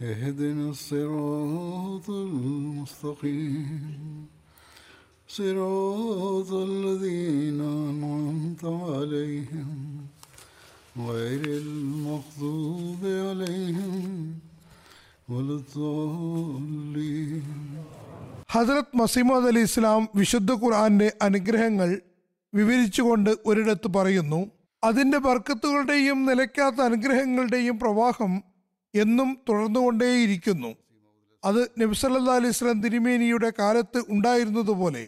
اهدنا الصراط المستقيم صراط الذين أنعمت عليهم غير المغضوب عليهم ولا الضالين ഹസ്രത് മസീമദ് അലി ഇസ്ലാം വിശുദ്ധ ഖുർആന്റെ അനുഗ്രഹങ്ങൾ വിവരിച്ചുകൊണ്ട് ഒരിടത്ത് പറയുന്നു അതിന്റെ ബർക്കത്തുകളുടെയും നിലയ്ക്കാത്ത അനുഗ്രഹങ്ങളുടെയും പ്രവാഹം എന്നും തുടർന്നുകൊണ്ടേയിരിക്കുന്നു. അത് നബ്സല്ലാ അലൈഹി സ്വലം തിരുമേനിയുടെ കാലത്ത് ഉണ്ടായിരുന്നതുപോലെ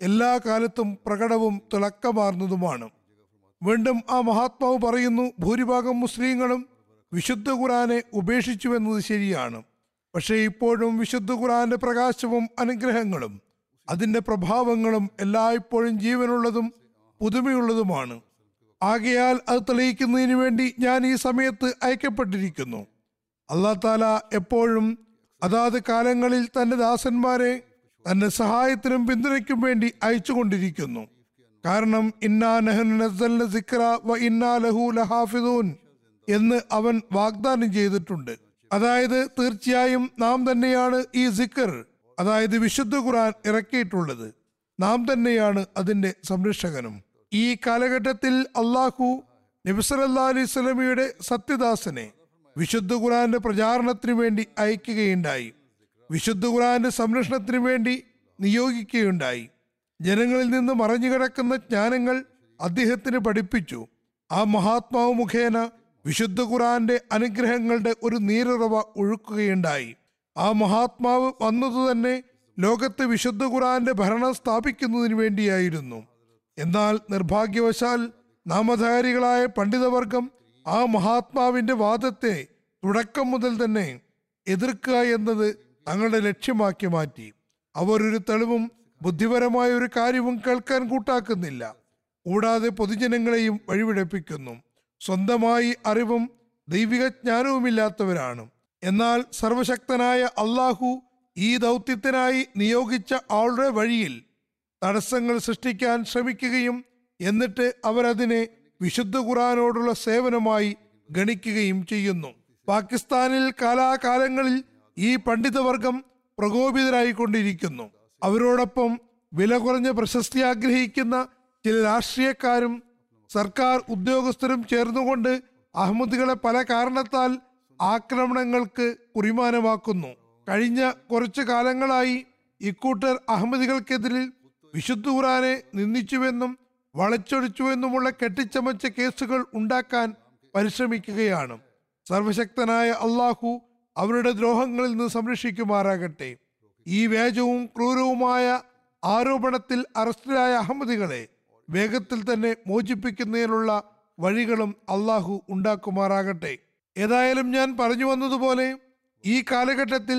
എല്ലാ കാലത്തും പ്രകടവും തിളക്കമാർന്നതുമാണ്. വീണ്ടും ആ മഹാത്മാവ് പറയുന്നു ഭൂരിഭാഗം മുസ്ലിങ്ങളും വിശുദ്ധ ഖുറാനെ ഉപേക്ഷിച്ചുവെന്നത് ശരിയാണ്. പക്ഷേ ഇപ്പോഴും വിശുദ്ധ ഖുറാന്റെ പ്രകാശവും അനുഗ്രഹങ്ങളും അതിന്റെ പ്രഭാവങ്ങളും എല്ലായ്പ്പോഴും ജീവനുള്ളതും പുതുമയുള്ളതുമാണ്. ആകയാൽ അത് തെളിയിക്കുന്നതിന് വേണ്ടി ഞാൻ ഈ സമയത്ത് അയക്കപ്പെട്ടിരിക്കുന്നു. അള്ളാ താല എപ്പോഴും അതാത് കാലങ്ങളിൽ തന്റെ ദാസന്മാരെ തന്റെ സഹായത്തിനും പിന്തുണയ്ക്കും വേണ്ടി അയച്ചുകൊണ്ടിരിക്കുന്നു. കാരണം ഇന്നാ ഇന്നാ ലഹു ലഹാഫിദൂൻ എന്ന് അവൻ വാഗ്ദാനം ചെയ്തിട്ടുണ്ട്. അതായത് തീർച്ചയായും നാം തന്നെയാണ് ഈ സിക്കർ അതായത് വിശുദ്ധ ഖുർആൻ ഇറക്കിയിട്ടുള്ളത്. നാം തന്നെയാണ് അതിന്റെ സംരക്ഷകനും. ഈ കാലഘട്ടത്തിൽ അള്ളാഹു നബിസലല്ലാ അലൈഹി സ്വലമിയുടെ സത്യദാസനെ വിശുദ്ധ ഖുറാന്റെ പ്രചാരണത്തിന് വേണ്ടി അയക്കുകയുണ്ടായി. വിശുദ്ധ ഖുറാന്റെ സംരക്ഷണത്തിന് വേണ്ടി നിയോഗിക്കുകയുണ്ടായി. ജനങ്ങളിൽ നിന്ന് മറഞ്ഞുകിടക്കുന്ന ജ്ഞാനങ്ങൾ അദ്ദേഹത്തിന് പഠിപ്പിച്ചു. ആ മഹാത്മാവ് മുഖേന വിശുദ്ധ ഖുറാന്റെ അനുഗ്രഹങ്ങളുടെ ഒരു നീരുറവ ഒഴുക്കുകയുണ്ടായി. ആ മഹാത്മാവ് വന്നതു തന്നെ ലോകത്ത് വിശുദ്ധ ഖുറാന്റെ ഭരണം സ്ഥാപിക്കുന്നതിന് വേണ്ടിയായിരുന്നു. എന്നാൽ നിർഭാഗ്യവശാൽ നാമധാരികളായ പണ്ഡിതവർഗം ആ മഹാത്മാവിന്റെ വാദത്തെ തുടക്കം മുതൽ തന്നെ എതിർക്കുക എന്നത് തങ്ങളുടെ ലക്ഷ്യമാക്കി മാറ്റി. അവർ ഒരു തെളിവും ബുദ്ധിപരമായ ഒരു കാര്യവും കേൾക്കാൻ കൂട്ടാക്കുന്നില്ല. കൂടാതെ പൊതുജനങ്ങളെയും വഴിവിടപ്പിക്കുന്നു സ്വന്തമായി അറിവും ദൈവിക ജ്ഞാനവുമില്ലാത്തവരാണ്. എന്നാൽ സർവശക്തനായ അള്ളാഹു ഈ ദൗത്യത്തിനായി നിയോഗിച്ച ആളുടെ വഴിയിൽ തടസ്സങ്ങൾ സൃഷ്ടിക്കാൻ ശ്രമിക്കുകയും എന്നിട്ട് അവരതിനെ വിശുദ്ധ ഖുറാനോടുള്ള സേവനമായി ഗണിക്കുകയും ചെയ്യുന്നു. പാകിസ്ഥാനിൽ കാലാകാലങ്ങളിൽ ഈ പണ്ഡിതവർഗം പ്രകോപിതരായിക്കൊണ്ടിരിക്കുന്നു. അവരോടൊപ്പം വില കുറഞ്ഞ പ്രശസ്തി ആഗ്രഹിക്കുന്ന ചില രാഷ്ട്രീയക്കാരും സർക്കാർ ഉദ്യോഗസ്ഥരും ചേർന്നുകൊണ്ട് അഹമ്മദികളെ പല കാരണത്താൽ ആക്രമണങ്ങൾക്ക് കുറിമാനമാക്കുന്നു. കഴിഞ്ഞ കുറച്ചു കാലങ്ങളായി ഇക്കൂട്ടർ അഹമ്മദികൾക്കെതിരിൽ വിശുദ്ധ ഖുറാനെ നിന്ദിച്ചുവെന്നും വളച്ചൊടിച്ചുവെന്നുമുള്ള കെട്ടിച്ചമച്ച കേസുകൾ ഉണ്ടാക്കാൻ പരിശ്രമിക്കുകയാണ്. സർവശക്തനായ അള്ളാഹു അവരുടെ ദ്രോഹങ്ങളിൽ നിന്ന് സംരക്ഷിക്കുമാറാകട്ടെ. ഈ വ്യാജവും ക്രൂരവുമായ ആരോപണത്തിൽ അറസ്റ്റിലായ അഹമ്മദികളെ വേഗത്തിൽ തന്നെ മോചിപ്പിക്കുന്നതിനുള്ള വഴികളും അള്ളാഹു ഉണ്ടാക്കുമാറാകട്ടെ. ഏതായാലും ഞാൻ പറഞ്ഞു വന്നതുപോലെ ഈ കാലഘട്ടത്തിൽ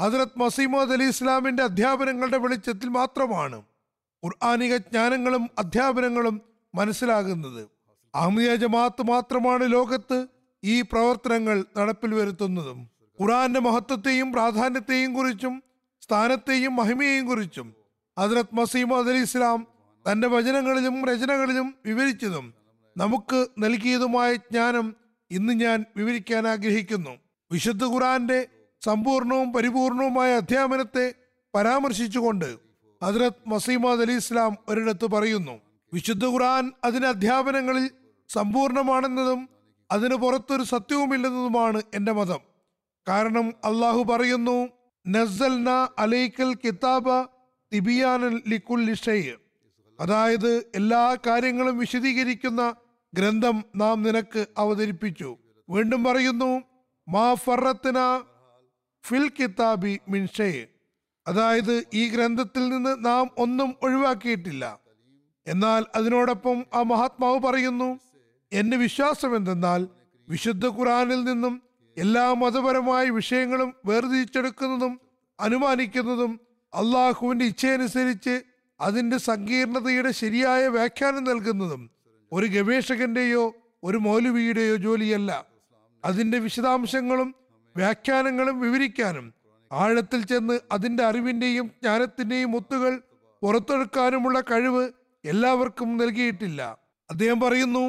ഹജ്രത് മസീമദ് അലി ഇസ്ലാമിന്റെ അധ്യാപനങ്ങളുടെ വെളിച്ചത്തിൽ മാത്രമാണ് ഖുർആാനിക ജ്ഞാനങ്ങളും അധ്യാപനങ്ങളും മനസ്സിലാകുന്നത്. അഹമ്മദിയ ജമാഅത്ത് മാത്രമാണ് ലോകത്ത് ഈ പ്രവർത്തനങ്ങൾ നടപ്പിൽ വരുത്തുന്നതും. ഖുറാന്റെ മഹത്വത്തെയും പ്രാധാന്യത്തെയും കുറിച്ചും സ്ഥാനത്തെയും മഹിമയെയും കുറിച്ചും. ഹസ്രത് മസീമദ് അലി ഇസ്ലാം തന്റെ വചനങ്ങളിലും രചനകളിലും വിവരിച്ചതും നമുക്ക് നൽകിയതുമായ ജ്ഞാനം ഇന്ന് ഞാൻ വിവരിക്കാൻ ആഗ്രഹിക്കുന്നു. വിശുദ്ധ ഖുറാന്റെ സമ്പൂർണവും പരിപൂർണവുമായ അധ്യാപനത്തെ പരാമർശിച്ചുകൊണ്ട് ഹജ്രത് മസീമദ് അലി ഇസ്ലാം ഒരിടത്ത് പറയുന്നു വിശുദ്ധ ഖുർആൻ അതിന്റെ അധ്യാപനങ്ങളിൽ സമ്പൂർണമാണെന്നതും അതിന് പുറത്തൊരു സത്യവുമില്ലെന്നതുമാണ് എന്റെ മതം. കാരണം അള്ളാഹു പറയുന്നു നസൽന അലൈക്കൽ കിതാബ തിബിയാനൻ ലിക്കുല്ലിഷയ് അതായത് എല്ലാ കാര്യങ്ങളും വിശദീകരിക്കുന്ന ഗ്രന്ഥം നാം നിനക്ക് അവതരിപ്പിച്ചു. വീണ്ടും പറയുന്നു മാ ഫറത്തിന ഫിൽ കിതാബി മിൻഷേ അതായത് ഈ ഗ്രന്ഥത്തിൽ നിന്ന് നാം ഒന്നും ഒഴിവാക്കിയിട്ടില്ല. എന്നാൽ അതിനോടൊപ്പം ആ മഹാത്മാവ് പറയുന്നു എന്റെ വിശ്വാസം എന്തെന്നാൽ വിശുദ്ധ ഖുറാനിൽ നിന്നും എല്ലാ മതപരമായ വിഷയങ്ങളും വേർതിരിച്ചെടുക്കുന്നതും അനുമാനിക്കുന്നതും അള്ളാഹുവിന്റെ ഇച്ഛയനുസരിച്ച് അതിന്റെ സങ്കീർണതയുടെ ശരിയായ വ്യാഖ്യാനം നൽകുന്നതും ഒരു ഗവേഷകന്റെയോ ഒരു മൗലവിയുടെയോ ജോലിയല്ല. അതിന്റെ വിശദാംശങ്ങളും വ്യാഖ്യാനങ്ങളും വിവരിക്കാനും ആഴത്തിൽ ചെന്ന് അതിന്റെ അറിവിന്റെയും ജ്ഞാനത്തിന്റെയും മുത്തുകൾ പുറത്തെടുക്കാനുമുള്ള കഴിവ് എല്ലാവർക്കും നൽകിയിട്ടില്ല. അദ്ദേഹം പറയുന്നു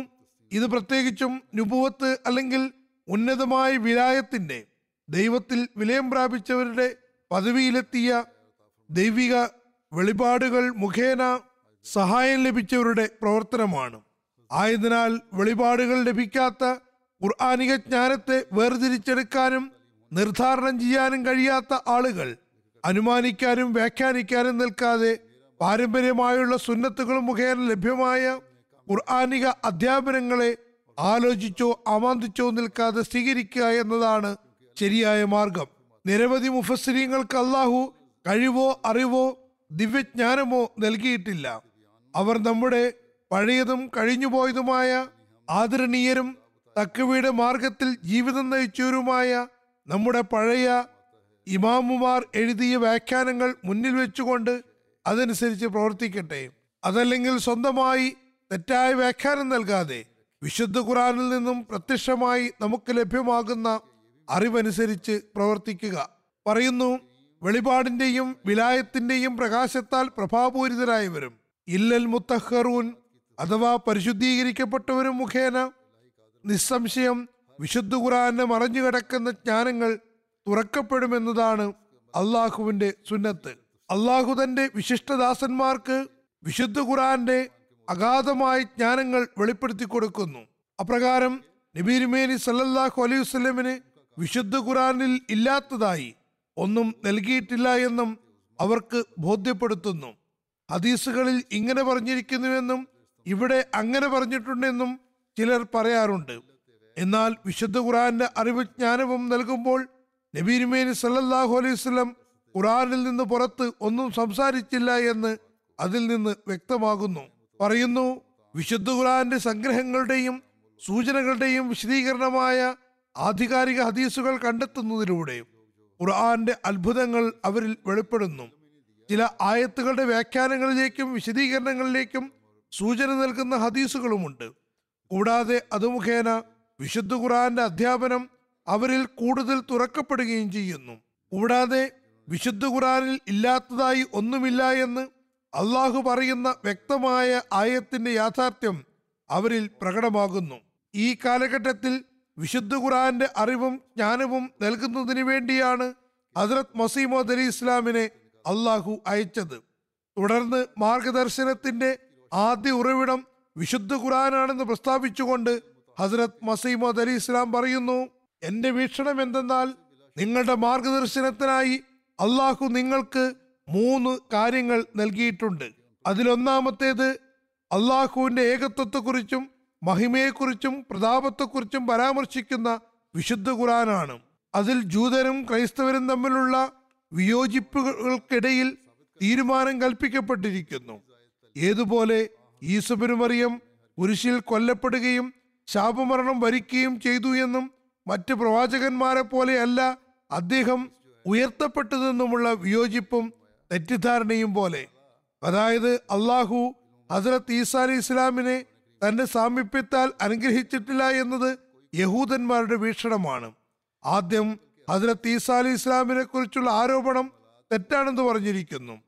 ഇത് പ്രത്യേകിച്ചും നുപുവത്ത് അല്ലെങ്കിൽ ഉന്നതമായ വിലായത്തിന്റെ ദൈവത്തിൽ വിലയം പ്രാപിച്ചവരുടെ പദവിയിലെത്തിയ ദൈവിക വെളിപാടുകൾ മുഖേന സഹായം ലഭിച്ചവരുടെ പ്രവർത്തനമാണ്. ആയതിനാൽ വെളിപാടുകൾ ലഭിക്കാത്ത ഖുർആാനിക ജ്ഞാനത്തെ വേർതിരിച്ചെടുക്കാനും നിർദ്ധാരണം ചെയ്യാനും കഴിയാത്ത ആളുകൾ അനുമാനിക്കാനും വ്യാഖ്യാനിക്കാനും നിൽക്കാതെ പാരമ്പര്യമായുള്ള സുന്നത്തുകൾ മുഖേന ലഭ്യമായ ഖുർആാനിക അധ്യാപനങ്ങളെ ആലോചിച്ചോ അമാന്തിച്ചോ നിൽക്കാതെ സ്വീകരിക്കുക എന്നതാണ് ശരിയായ മാർഗം. നിരവധി മുഫസ്സിരീങ്ങൾക്ക് അള്ളാഹു കഴിവോ അറിവോ ദിവ്യജ്ഞാനമോ നൽകിയിട്ടില്ല. അവർ നമ്മുടെ പഴയതും കഴിഞ്ഞുപോയതുമായ ആദരണീയരും തക്കവയുടെ മാർഗത്തിൽ ജീവിതം നയിച്ചവരുമായ നമ്മുടെ പഴയ ഇമാമുമാർ എഴുതിയ വ്യാഖ്യാനങ്ങൾ മുന്നിൽ വെച്ചുകൊണ്ട് അതനുസരിച്ച് പ്രവർത്തിക്കട്ടെ. അതല്ലെങ്കിൽ സ്വന്തമായി തെറ്റായ വ്യാഖ്യാനം നൽകാതെ വിശുദ്ധ ഖുറാനിൽ നിന്നും പ്രത്യക്ഷമായി നമുക്ക് ലഭ്യമാകുന്ന അറിവനുസരിച്ച് പ്രവർത്തിക്കുക. പറയുന്നു വെളിപാടിന്റെയും വിലായത്തിന്റെയും പ്രകാശത്താൽ പ്രഭാപൂരിതരായവരും ഇല്ലൽ മുത്തഹറൂൻ അഥവാ പരിശുദ്ധീകരിക്കപ്പെട്ടവരും മുഖേന. നിസ്സംശയം വിശുദ്ധ ഖുറാനെ മറഞ്ഞു കിടക്കുന്ന ജ്ഞാനങ്ങൾ തുറക്കപ്പെടുമെന്നതാണ് അള്ളാഹുവിന്റെ സുന്നത്ത്. അള്ളാഹു തന്റെ വിശിഷ്ടദാസന്മാർക്ക് വിശുദ്ധ ഖുറാന്റെ അഗാധമായ ജ്ഞാനങ്ങൾ വെളിപ്പെടുത്തി കൊടുക്കുന്നു. അപ്രകാരം നബീരുമേനി സല്ലല്ലാഹു അലൈഹി വസ്ലമിന് വിശുദ്ധ ഖുറാനിൽ ഇല്ലാത്തതായി ഒന്നും നൽകിയിട്ടില്ല എന്നും അവർക്ക് ബോധ്യപ്പെടുത്തുന്നു. ഹദീസുകളിൽ ഇങ്ങനെ പറഞ്ഞിരിക്കുന്നുവെന്നും ഇവിടെ അങ്ങനെ പറഞ്ഞിട്ടുണ്ടെന്നും ചിലർ പറയാറുണ്ട്. എന്നാൽ വിശുദ്ധ ഖുറാന്റെ അറിവ് ജ്ഞാനവും നൽകുമ്പോൾ നബീരുമേനി സല്ലാഹു അലൈഹി വസല്ലം ഖുറാനിൽ നിന്ന് പുറത്ത് ഒന്നും സംസാരിച്ചില്ല എന്ന് അതിൽ നിന്ന് വ്യക്തമാകുന്നു. പറയുന്നു വിശുദ്ധ ഖുറാന്റെ സംഗ്രഹങ്ങളുടെയും സൂചനകളുടെയും വിശദീകരണമായ ആധികാരിക ഹദീസുകൾ കണ്ടെത്തുന്നതിലൂടെ ഖുർആന്റെ അത്ഭുതങ്ങൾ അവരിൽ വെളിപ്പെടുന്നു. ചില ആയത്തുകളുടെ വ്യാഖ്യാനങ്ങളിലേക്കും വിശദീകരണങ്ങളിലേക്കും സൂചന നൽകുന്ന ഹദീസുകളുമുണ്ട്. കൂടാതെ അത് മുഖേന വിശുദ്ധ ഖുറാന്റെ അധ്യാപനം അവരിൽ കൂടുതൽ തുറക്കപ്പെടുകയും ചെയ്യുന്നു. കൂടാതെ വിശുദ്ധ ഖുറാനിൽ ഇല്ലാത്തതായി ഒന്നുമില്ല എന്ന് അള്ളാഹു പറയുന്ന വ്യക്തമായ ആയത്തിന്റെ യാഥാർത്ഥ്യം അവരിൽ പ്രകടമാകുന്നു. ഈ കാലഘട്ടത്തിൽ വിശുദ്ധ ഖുറാന്റെ അറിവും ജ്ഞാനവും നൽകുന്നതിന് വേണ്ടിയാണ് ഹസ്രത് മസീമോദ് അലി ഇസ്ലാമിനെ അള്ളാഹു അയച്ചത്. തുടർന്ന് മാർഗദർശനത്തിന്റെ ആദ്യ ഉറവിടം വിശുദ്ധ ഖുറാനാണെന്ന് പ്രസ്താവിച്ചുകൊണ്ട് ഹസ്രത് മസീമോദ് അലി ഇസ്ലാം പറയുന്നു എന്റെ വീക്ഷണം എന്തെന്നാൽ നിങ്ങളുടെ മാർഗദർശനത്തിനായി അള്ളാഹു നിങ്ങൾക്ക് മൂന്ന് കാര്യങ്ങൾ നൽകിയിട്ടുണ്ട്. അതിലൊന്നാമത്തേത് അള്ളാഹുവിന്റെ ഏകത്വത്തെക്കുറിച്ചും മഹിമയെക്കുറിച്ചും പ്രതാപത്തെക്കുറിച്ചും പരാമർശിക്കുന്ന വിശുദ്ധ ഖുറാനാണ് അതിൽ ജൂതരും ക്രൈസ്തവരും തമ്മിലുള്ള വിയോജിപ്പുകൾക്കിടയിൽ തീരുമാനം കൽപ്പിക്കപ്പെട്ടിരിക്കുന്നു. ഏതുപോലെ ഈസുബിനുമറിയം കുരിശിൽ കൊല്ലപ്പെടുകയും ശാപമരണം വരിക്കുകയും ചെയ്തു എന്നും മറ്റ് പ്രവാചകന്മാരെ പോലെയല്ല അദ്ദേഹം ഉയർത്തപ്പെട്ടതെന്നുമുള്ള വിയോജിപ്പും തെറ്റിദ്ധാരണയും പോലെ. അതായത് അള്ളാഹു ഹസരത്ത് ഈസാ അലി ഇസ്ലാമിനെ തന്റെ സാമീപ്യത്താൽ അനുഗ്രഹിച്ചിട്ടില്ല എന്നത് യഹൂദന്മാരുടെ വീക്ഷണമാണ്. ആദ്യം ഹസരത്ത് ഈസാ അലി ഇസ്ലാമിനെ കുറിച്ചുള്ള ആരോപണം തെറ്റാണെന്ന് പറഞ്ഞിരിക്കുന്നു.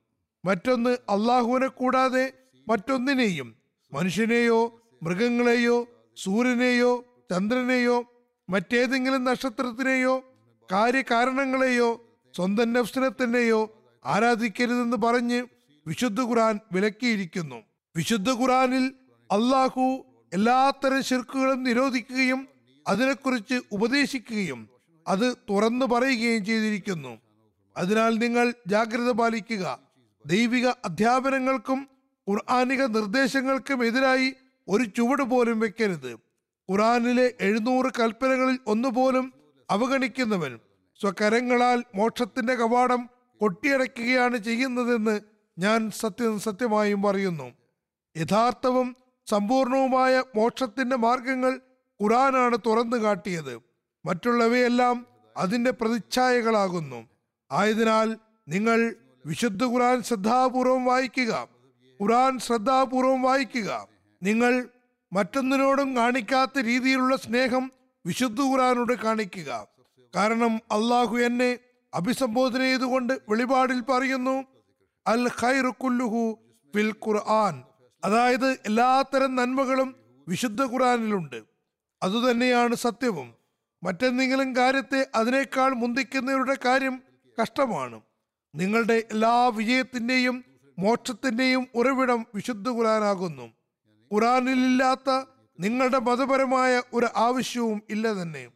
മറ്റൊന്ന് അള്ളാഹുവിനെ കൂടാതെ മറ്റൊന്നിനെയും മനുഷ്യനെയോ മൃഗങ്ങളെയോ സൂര്യനെയോ ചന്ദ്രനെയോ മറ്റേതെങ്കിലും നക്ഷത്രത്തിനെയോ കാര്യകാരണങ്ങളെയോ സ്വന്തം നഫ്സിനെ തന്നെയോ ആരാധിക്കരുതെന്ന് പറഞ്ഞ് വിശുദ്ധ ഖുറാൻ വിലക്കിയിരിക്കുന്നു. വിശുദ്ധ ഖുറാനിൽ അള്ളാഹു എല്ലാത്തരം ശിർക്കുകളും നിരോധിക്കുകയും അതിനെക്കുറിച്ച് ഉപദേശിക്കുകയും അത് തുറന്നു പറയുകയും ചെയ്തിരിക്കുന്നു. അതിനാൽ നിങ്ങൾ ജാഗ്രത പാലിക്കുക. ദൈവിക അധ്യാപനങ്ങൾക്കും ഖുർആാനിക നിർദ്ദേശങ്ങൾക്കും എതിരായി ഒരു ചുവട് പോലും വെക്കരുത്. ഖുറാനിലെ എഴുന്നൂറ് കൽപ്പനകളിൽ ഒന്നുപോലും അവഗണിക്കുന്നവൻ സ്വകരങ്ങളാൽ മോക്ഷത്തിന്റെ കവാടം കൊട്ടിയടക്കുകയാണ് ചെയ്യുന്നതെന്ന് ഞാൻ സത്യം സത്യമായും പറയുന്നു. യഥാർത്ഥവും സമ്പൂർണവുമായ മോക്ഷത്തിന്റെ മാർഗങ്ങൾ ഖുറാനാണ് തുറന്നു കാട്ടിയത്. മറ്റുള്ളവയെല്ലാം അതിന്റെ പ്രതിച്ഛായകളാകുന്നു. ആയതിനാൽ നിങ്ങൾ വിശുദ്ധ ഖുറാൻ ശ്രദ്ധാപൂർവം വായിക്കുക. ഖുറാൻ ശ്രദ്ധാപൂർവം വായിക്കുക. നിങ്ങൾ മറ്റൊന്നിനോടും കാണിക്കാത്ത രീതിയിലുള്ള സ്നേഹം വിശുദ്ധ ഖുറാനോട് കാണിക്കുക. കാരണം അള്ളാഹു എന്നെ അഭിസംബോധന ചെയ്തുകൊണ്ട് വെളിപാടിൽ പറയുന്നു അൽ ഖൈറു കുല്ലുഹു ഫിൽ ഖുർആൻ. അതായത് എല്ലാത്തരം നന്മകളും വിശുദ്ധ ഖുറാനിലുണ്ട് അതുതന്നെയാണ് സത്യവും. മറ്റെന്തെങ്കിലും കാര്യത്തെ അതിനേക്കാൾ മുന്തിക്കുന്നവരുടെ കാര്യം കഷ്ടമാണ്. നിങ്ങളുടെ എല്ലാ വിജയത്തിന്റെയും മോക്ഷത്തിന്റെയും ഉറവിടം വിശുദ്ധ ഖുറാനാകുന്നു ഖുറാനിലില്ലാത്ത നിങ്ങളുടെ മതപരമായ ഒരു ആവശ്യവും ഇല്ല തന്നെ.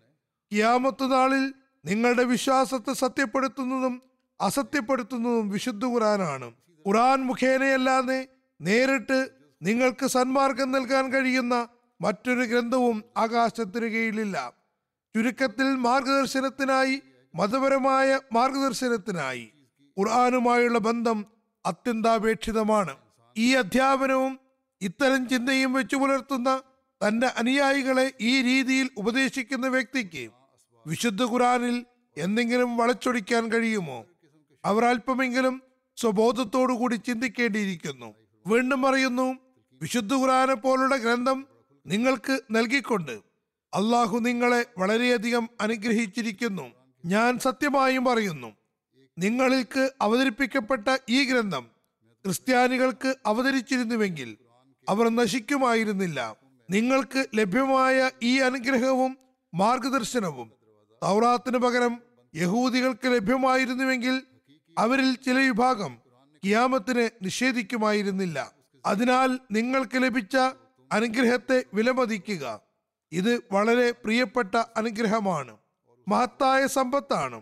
ക്യാമത്ത് നാളിൽ നിങ്ങളുടെ വിശ്വാസത്തെ സത്യപ്പെടുത്തുന്നതും അസത്യപ്പെടുത്തുന്നതും വിശുദ്ധ ഖുറാനാണ്. ഖുറാൻ മുഖേനയല്ലാതെ നേരിട്ട് നിങ്ങൾക്ക് സന്മാർഗം നൽകാൻ കഴിയുന്ന മറ്റൊരു ഗ്രന്ഥവും ആകാശത്തിന് കീഴിലില്ല. ചുരുക്കത്തിൽ മാർഗദർശനത്തിനായി മതപരമായ മാർഗദർശനത്തിനായി ഖുർആാനുമായുള്ള ബന്ധം അത്യന്താപേക്ഷിതമാണ്. ഈ അധ്യാപനവും ഇത്തരം ചിന്തയും വെച്ചു പുലർത്തുന്ന തന്റെ അനുയായികളെ ഈ രീതിയിൽ ഉപദേശിക്കുന്ന വ്യക്തിക്ക് വിശുദ്ധ ഖുറാനിൽ എന്തെങ്കിലും വളച്ചൊടിക്കാൻ കഴിയുമോ? അവർ അല്പമെങ്കിലും സ്വബോധത്തോടു കൂടി ചിന്തിക്കേണ്ടിയിരിക്കുന്നു. വീണ്ടും പറയുന്നു വിശുദ്ധ ഖുറാനെ പോലുള്ള ഗ്രന്ഥം നിങ്ങൾക്ക് നൽകിക്കൊണ്ട് അള്ളാഹു നിങ്ങളെ വളരെയധികം അനുഗ്രഹിച്ചിരിക്കുന്നു. ഞാൻ സത്യമായും പറയുന്നു നിങ്ങൾക്ക് അവതരിപ്പിക്കപ്പെട്ട ഈ ഗ്രന്ഥം ക്രിസ്ത്യാനികൾക്ക് അവതരിച്ചിരുന്നുവെങ്കിൽ അവർ നശിക്കുമായിരുന്നില്ല. നിങ്ങൾക്ക് ലഭ്യമായ ഈ അനുഗ്രഹവും മാർഗദർശനവും തൗറാത്തിന് പകരം യഹൂദികൾക്ക് ലഭ്യമായിരുന്നുവെങ്കിൽ അവരിൽ ചില വിഭാഗം കിയാമത്തിന് നിഷേധിക്കുമായിരുന്നില്ല. അതിനാൽ നിങ്ങൾക്ക് ലഭിച്ച അനുഗ്രഹത്തെ വിലമതിക്കുക. ഇത് വളരെ പ്രിയപ്പെട്ട അനുഗ്രഹമാണ്. മഹത്തായ സമ്പത്താണ്.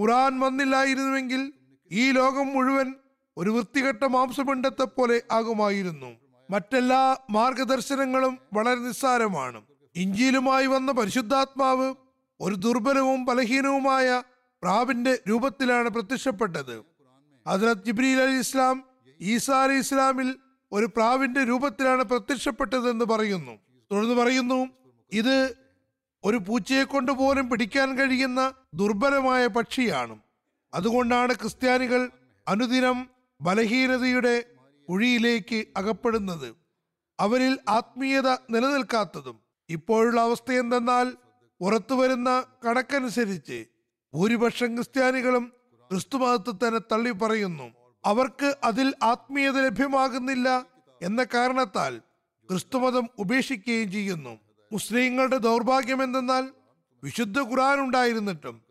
ഖുറാൻ വന്നില്ലായിരുന്നുവെങ്കിൽ ഈ ലോകം മുഴുവൻ ഒരു വൃത്തികെട്ട മാംസപിണ്ഡത്തെ പോലെ ആകുമായിരുന്നു. മറ്റെല്ലാ മാർഗദർശനങ്ങളും വളരെ നിസ്സാരമാണ്. ഇഞ്ചിയിലുമായി വന്ന പരിശുദ്ധാത്മാവ് ഒരു ദുർബലവും ബലഹീനവുമായ പ്രാവിന്റെ രൂപത്തിലാണ് പ്രത്യക്ഷപ്പെട്ടത്. ഹസ്രത് ജിബ്രീൽ അലി ഇസ്ലാം ഈസാ അലി ഇസ്ലാമിൽ ഒരു പ്രാവിന്റെ രൂപത്തിലാണ് പ്രത്യക്ഷപ്പെട്ടതെന്ന് പറയുന്നു. തുടർന്ന് പറയുന്നു ഇത് ഒരു പൂച്ചയെ കൊണ്ട് പോലും പിടിക്കാൻ കഴിയുന്ന ദുർബലമായ പക്ഷിയാണ്. അതുകൊണ്ടാണ് ക്രിസ്ത്യാനികൾ അനുദിനം ബലഹീനതയുടെ കുഴിയിലേക്ക് അകപ്പെടുന്നത്. അവരിൽ ആത്മീയത നിലനിൽക്കാത്തതും. ഇപ്പോഴുള്ള അവസ്ഥ എന്തെന്നാൽ പുറത്തുവരുന്ന കണക്കനുസരിച്ച് ഭൂരിപക്ഷം ക്രിസ്ത്യാനികളും ക്രിസ്തുമതത്തെ തന്നെ തള്ളി പറയുന്നു. അവർക്ക് അതിൽ ആത്മീയത ലഭ്യമാകുന്നില്ല എന്ന കാരണത്താൽ ക്രിസ്തുമതം ഉപേക്ഷിക്കുകയും ചെയ്യുന്നു. മുസ്ലിങ്ങളുടെ ദൗർഭാഗ്യം എന്തെന്നാൽ വിശുദ്ധ ഖുർആൻ ഉണ്ടായിരുന്നിട്ടും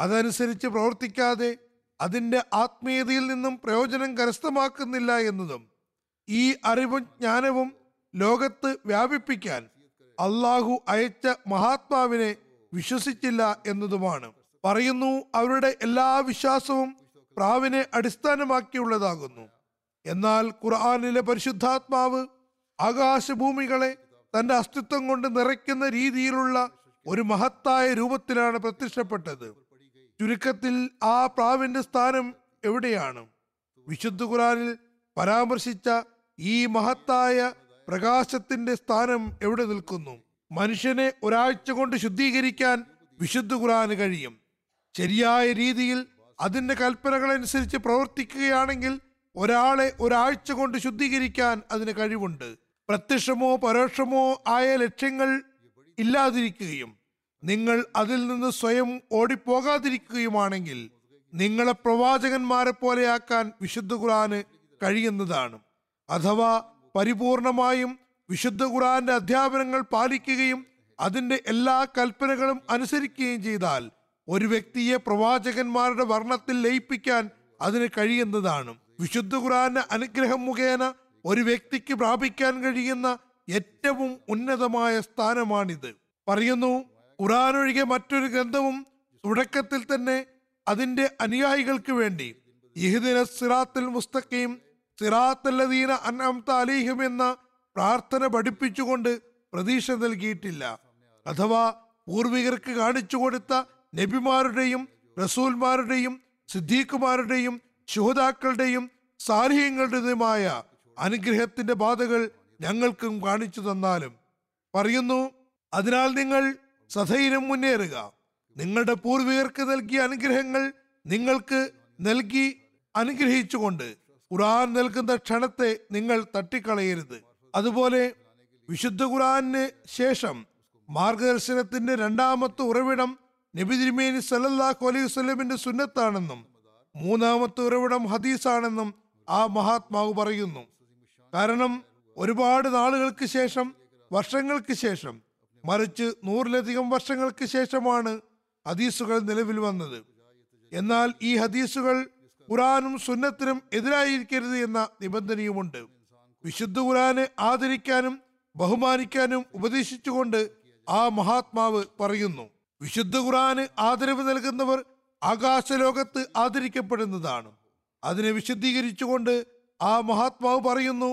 അതനുസരിച്ച് പ്രവർത്തിക്കാതെ അതിന്റെ ആത്മീയതയിൽ നിന്നും പ്രയോജനം കരസ്ഥമാക്കുന്നില്ല എന്നതും ഈ അറിവും ജ്ഞാനവും ലോകത്ത് വ്യാപിപ്പിക്കാൻ അള്ളാഹു അയച്ച മഹാത്മാവിനെ വിശ്വസിച്ചില്ല എന്നതുമാണ്. പറയുന്നു അവരുടെ എല്ലാ വിശ്വാസവും പ്രാവിനെ അടിസ്ഥാനമാക്കിയുള്ളതാകുന്നു. എന്നാൽ ഖുർആാനിലെ പരിശുദ്ധാത്മാവ് ആകാശഭൂമികളെ തന്റെ അസ്തിത്വം കൊണ്ട് നിറയ്ക്കുന്ന രീതിയിലുള്ള ഒരു മഹത്തായ രൂപത്തിലാണ് പ്രത്യക്ഷപ്പെട്ടത്. ചുരുക്കത്തിൽ ആ പ്രാവിന്റെ സ്ഥാനം എവിടെയാണ്? വിശുദ്ധ ഖുറാനിൽ പരാമർശിച്ച ഈ മഹത്തായ പ്രകാശത്തിന്റെ സ്ഥാനം എവിടെ നിൽക്കുന്നു? മനുഷ്യനെ ഒരാഴ്ച കൊണ്ട് ശുദ്ധീകരിക്കാൻ വിശുദ്ധ ഖുറാന് കഴിയും. ശരിയായ രീതിയിൽ അതിന്റെ കൽപ്പനകളനുസരിച്ച് പ്രവർത്തിക്കുകയാണെങ്കിൽ ഒരാളെ ഒരാഴ്ച കൊണ്ട് ശുദ്ധീകരിക്കാൻ അതിന് കഴിവുണ്ട്. പ്രത്യക്ഷമോ പരോക്ഷമോ ആയ ലക്ഷ്യങ്ങൾ ഇല്ലാതിരിക്കുകയും നിങ്ങൾ അതിൽ നിന്ന് സ്വയം ഓടിപ്പോകാതിരിക്കുകയുമാണെങ്കിൽ നിങ്ങളെ പ്രവാചകന്മാരെ പോലെയാക്കാൻ വിശുദ്ധ ഖുറാന് കഴിയുന്നതാണ്. അഥവാ പരിപൂർണമായും വിശുദ്ധ ഖുറാന്റെ അധ്യാപനങ്ങൾ പാലിക്കുകയും അതിന്റെ എല്ലാ കൽപ്പനകളും അനുസരിക്കുകയും ചെയ്താൽ ഒരു വ്യക്തിയെ പ്രവാചകന്മാരുടെ വർണത്തിൽ ലയിപ്പിക്കാൻ അതിന് കഴിയുന്നതാണ്. വിശുദ്ധ ഖുറാന്റെ അനുഗ്രഹം മുഖേന ഒരു വ്യക്തിക്ക് പ്രാപിക്കാൻ കഴിയുന്ന ഏറ്റവും ഉന്നതമായ സ്ഥാനമാണിത്. പറയുന്നു ഖുറാൻ ഒഴികെ മറ്റൊരു ഗ്രന്ഥവും തുടക്കത്തിൽ തന്നെ അതിന്റെ അനുയായികൾക്ക് വേണ്ടി ഇഹ്ദിന സിറാത്തുൽ മുസ്തഖീം സിറാത്തല്ലദീന അൻഅംത അലൈഹിം എന്ന പ്രാർത്ഥന പഠിപ്പിച്ചുകൊണ്ട് പ്രതീക്ഷ നൽകിയിട്ടില്ല. അഥവാ പൂർവികർക്ക് കാണിച്ചു കൊടുത്ത നബിമാരുടെയും റസൂൽമാരുടെയും സിദ്ദീഖുമാരുടെയും ശുഹതാക്കളുടെയും സാലിഹ്യങ്ങളുടേതുമായ അനുഗ്രഹത്തിന്റെ ബാധകൾ ഞങ്ങൾക്കും കാണിച്ചു തന്നാലും. പറയുന്നു അതിനാൽ നിങ്ങൾ സധൈര്യം മുന്നേറുക. നിങ്ങളുടെ പൂർവികർക്ക് നൽകിയ അനുഗ്രഹങ്ങൾ നിങ്ങൾക്ക് നൽകി അനുഗ്രഹിച്ചുകൊണ്ട് ഖുറാൻ നൽകുന്ന ക്ഷണത്തെ നിങ്ങൾ തട്ടിക്കളയരുത്. അതുപോലെ വിശുദ്ധ ഖുറാന് ശേഷം മാർഗദർശനത്തിന്റെ രണ്ടാമത്തെ ഉറവിടം നബി തിരുമേനി സല്ലല്ലാഹു അലൈഹി വസല്ലമിന്റെ സുന്നത്താണെന്നും മൂന്നാമത്തെ ഉറവിടം ഹദീസാണെന്നും ആ മഹാത്മാവ് പറയുന്നു. കാരണം ഒരുപാട് നാളുകൾക്ക് ശേഷം വർഷങ്ങൾക്ക് ശേഷം മറിച്ച് നൂറിലധികം വർഷങ്ങൾക്ക് ശേഷമാണ് ഹദീസുകൾ നിലവിൽ വന്നത്. എന്നാൽ ഈ ഹദീസുകൾ ഖുറാനും സുന്നത്തിനും എതിരായിരിക്കരുത് എന്ന നിബന്ധനയുമുണ്ട്. വിശുദ്ധ ഖുറാനെ ആദരിക്കാനും ബഹുമാനിക്കാനും ഉപദേശിച്ചുകൊണ്ട് ആ മഹാത്മാവ് പറയുന്നു വിശുദ്ധ ഖുറാന് ആദരവ് നൽകുന്നവർ ആകാശലോകത്ത് ആദരിക്കപ്പെടുന്നതാണ്. അതിനെ വിശദീകരിച്ചുകൊണ്ട് ആ മഹാത്മാവ് പറയുന്നു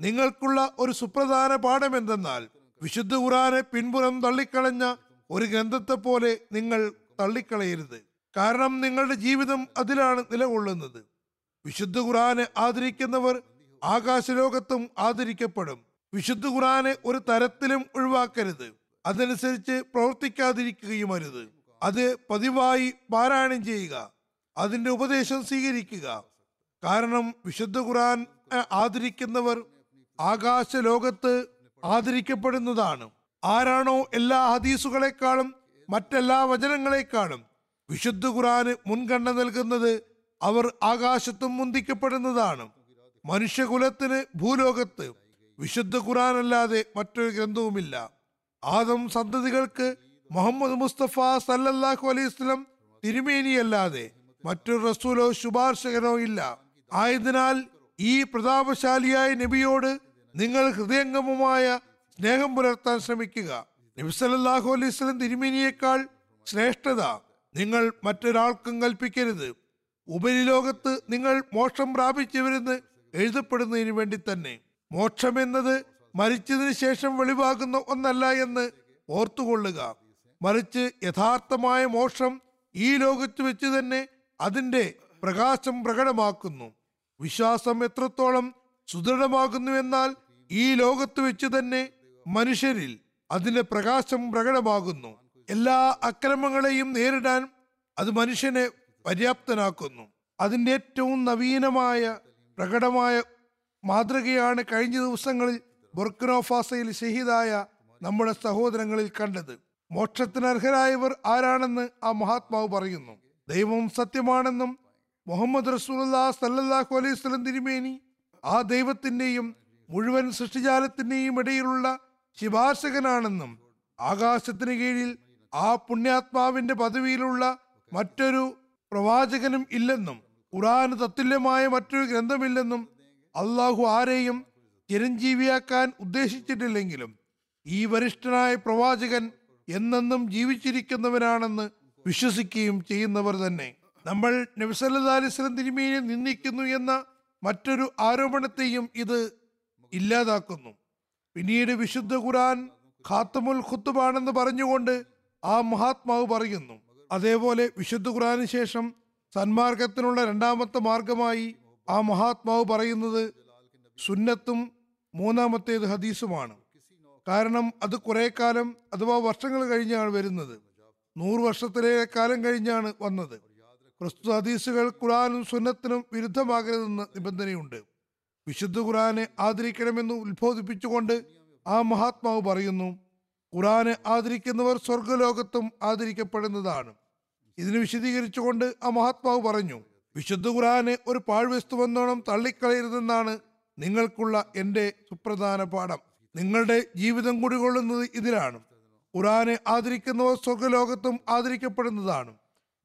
നിങ്ങൾക്കുള്ള ഒരു സുപ്രധാന പാഠം എന്തെന്നാൽ വിശുദ്ധ ഖുറാനെ പിൻപുറം തള്ളിക്കളഞ്ഞ ഒരു ഗ്രന്ഥത്തെ പോലെ നിങ്ങൾ തള്ളിക്കളയരുത്. കാരണം നിങ്ങളുടെ ജീവിതം അതിലാണ് നിലകൊള്ളുന്നത്. വിശുദ്ധ ഖുറാനെ ആദരിക്കുന്നവർ ആകാശലോകത്തും ആദരിക്കപ്പെടും. വിശുദ്ധ ഖുറാനെ ഒരു തരത്തിലും ഒഴിവാക്കരുത്. അതനുസരിച്ച് പ്രവർത്തിക്കാതിരിക്കുകയും അരുത്. അത് പതിവായി പാരായണം ചെയ്യുക. അതിന്റെ ഉപദേശം സ്വീകരിക്കുക. കാരണം വിശുദ്ധ ഖുറാൻ ആദരിക്കുന്നവർ ആകാശ ലോകത്ത് ആദരിക്കപ്പെടുന്നതാണ്. ആരാണോ എല്ലാ ഹദീസുകളെക്കാളും മറ്റെല്ലാ വചനങ്ങളെക്കാളും വിശുദ്ധ ഖുറാന് മുൻഗണന നൽകുന്നത് അവർ ആകാശത്തും മുന്തിക്കപ്പെടുന്നതാണ്. മനുഷ്യകുലത്തിന് ഭൂലോകത്ത് വിശുദ്ധ ഖുറാൻ അല്ലാതെ മറ്റൊരു ഗ്രന്ഥവുമില്ല. ആദം സന്തതികൾക്ക് മുഹമ്മദ് മുസ്തഫ സല്ലല്ലാഹു അലൈഹി വസല്ലം തിരുമേനിയല്ലാതെ മറ്റൊരു റസൂലോ ശുപാർശകനോ ഇല്ല. ആയതിനാൽ ഈ പ്രതാപശാലിയായ നബിയോട് നിങ്ങൾ ഹൃദയംഗമമായ സ്നേഹം പുലർത്താൻ ശ്രമിക്കുക. നബി സല്ലല്ലാഹു അലൈഹി വസല്ലം തിരുമേനിയേക്കാൾ ശ്രേഷ്ഠത നിങ്ങൾ മറ്റൊരാൾക്കും കൽപ്പിക്കരുത്. ഉപരിലോകത്ത് നിങ്ങൾ മോക്ഷം പ്രാപിച്ചവരെന്ന് എഴുതപ്പെടുന്നതിന് വേണ്ടി തന്നെ. മോക്ഷം എന്നത് മരിച്ചതിന് ശേഷം വെളിവാകുന്ന ഒന്നല്ല എന്ന് ഓർത്തുകൊള്ളുക. മറിച്ച് യഥാർത്ഥമായ മോക്ഷം ഈ ലോകത്ത് വെച്ച് തന്നെ അതിന്റെ പ്രകാശം പ്രകടമാക്കുന്നു. വിശ്വാസം എത്രത്തോളം സുദൃഢമാകുന്നു എന്നാൽ ഈ ലോകത്ത് വെച്ച് തന്നെ മനുഷ്യരിൽ അതിന്റെ പ്രകാശം പ്രകടമാകുന്നു. എല്ലാ അക്രമങ്ങളെയും നേരിടാൻ അത് മനുഷ്യനെ പര്യാപ്തനാക്കുന്നു. അതിന്റെ ഏറ്റവും നവീനമായ പ്രകടമായ മാതൃകയാണ് കഴിഞ്ഞ ദിവസങ്ങളിൽ ബുർക്കിനോഫാസയിൽ ഷഹീദായ നമ്മുടെ സഹോദരങ്ങളിൽ കണ്ടത്. മോക്ഷത്തിന് അർഹരായവർ ആരാണെന്ന് ആ മഹാത്മാവ് പറയുന്നു. ദൈവം സത്യമാണെന്നും മുഹമ്മദ് റസൂൽ സല്ലാഹു അലൈഹി സ്വലം തിരുമേനി ആ ദൈവത്തിന്റെയും മുഴുവൻ സൃഷ്ടിജാലത്തിന്റെയും ഇടയിലുള്ള ശിപാർശകനാണെന്നും ആകാശത്തിന് കീഴിൽ ആ പുണ്യാത്മാവിന്റെ പദവിയിലുള്ള മറ്റൊരു പ്രവാചകനും ഇല്ലെന്നും ഖുറാന് തത്തുല്യമായ മറ്റൊരു ഗ്രന്ഥമില്ലെന്നും അള്ളാഹു ആരെയും ചിരഞ്ജീവിയാക്കാൻ ഉദ്ദേശിച്ചിട്ടില്ലെങ്കിലും ഈ വരിഷ്ഠനായ പ്രവാചകൻ എന്നെന്നും ജീവിച്ചിരിക്കുന്നവനാണെന്ന് വിശ്വസിക്കുകയും ചെയ്യുന്നവർ തന്നെ. നമ്മൾ നബിസല്ലാ അലിസ്ലം തിരുമേനെ നിന്ദിക്കുന്നു എന്ന മറ്റൊരു ആരോപണത്തെയും ഇത് ഇല്ലാതാക്കുന്നു. പിന്നീട് വിശുദ്ധ ഖുറാൻ ഖാത്തമുൽ ഖുത്തുബാണെന്ന് പറഞ്ഞുകൊണ്ട് ആ മഹാത്മാവ് പറയുന്നു അതേപോലെ വിശുദ്ധ ഖുറാന് ശേഷം സന്മാർഗത്തിനുള്ള രണ്ടാമത്തെ മാർഗമായി ആ മഹാത്മാവ് പറയുന്നത് സുന്നത്തും മൂന്നാമത്തേത് ഹദീസുമാണ്. കാരണം അത് കുറെ കാലം അഥവാ വർഷങ്ങൾ കഴിഞ്ഞാണ് വരുന്നത്. നൂറ് വർഷത്തിലേറെ കാലം കഴിഞ്ഞാണ് വന്നത്. പ്രസ്തുത ഹദീസുകൾ ഖുറാനും സുന്നത്തിനും വിരുദ്ധമാകരുതെന്ന് നിബന്ധനയുണ്ട്. വിശുദ്ധ ഖുറാനെ ആദരിക്കണമെന്ന് ഉത്ബോധിപ്പിച്ചുകൊണ്ട് ആ മഹാത്മാവ് പറയുന്നു ഖുറാനെ ആദരിക്കുന്നവർ സ്വർഗലോകത്തും ആദരിക്കപ്പെടുന്നതാണ്. ഇതിന് വിശദീകരിച്ചുകൊണ്ട് ആ മഹാത്മാവ് പറഞ്ഞു വിശുദ്ധ ഖുറാനെ ഒരു പാഴ്വസ്തുവെന്നോണം തള്ളിക്കളയരുതെന്നാണ് നിങ്ങൾക്കുള്ള എന്റെ സുപ്രധാന പാഠം. നിങ്ങളുടെ ജീവിതം കുടികൊള്ളുന്നത് ഇതിലാണ്. ഖുറാനെ ആദരിക്കുന്നവർ സ്വർഗലോകത്തും ആദരിക്കപ്പെടുന്നതാണ്.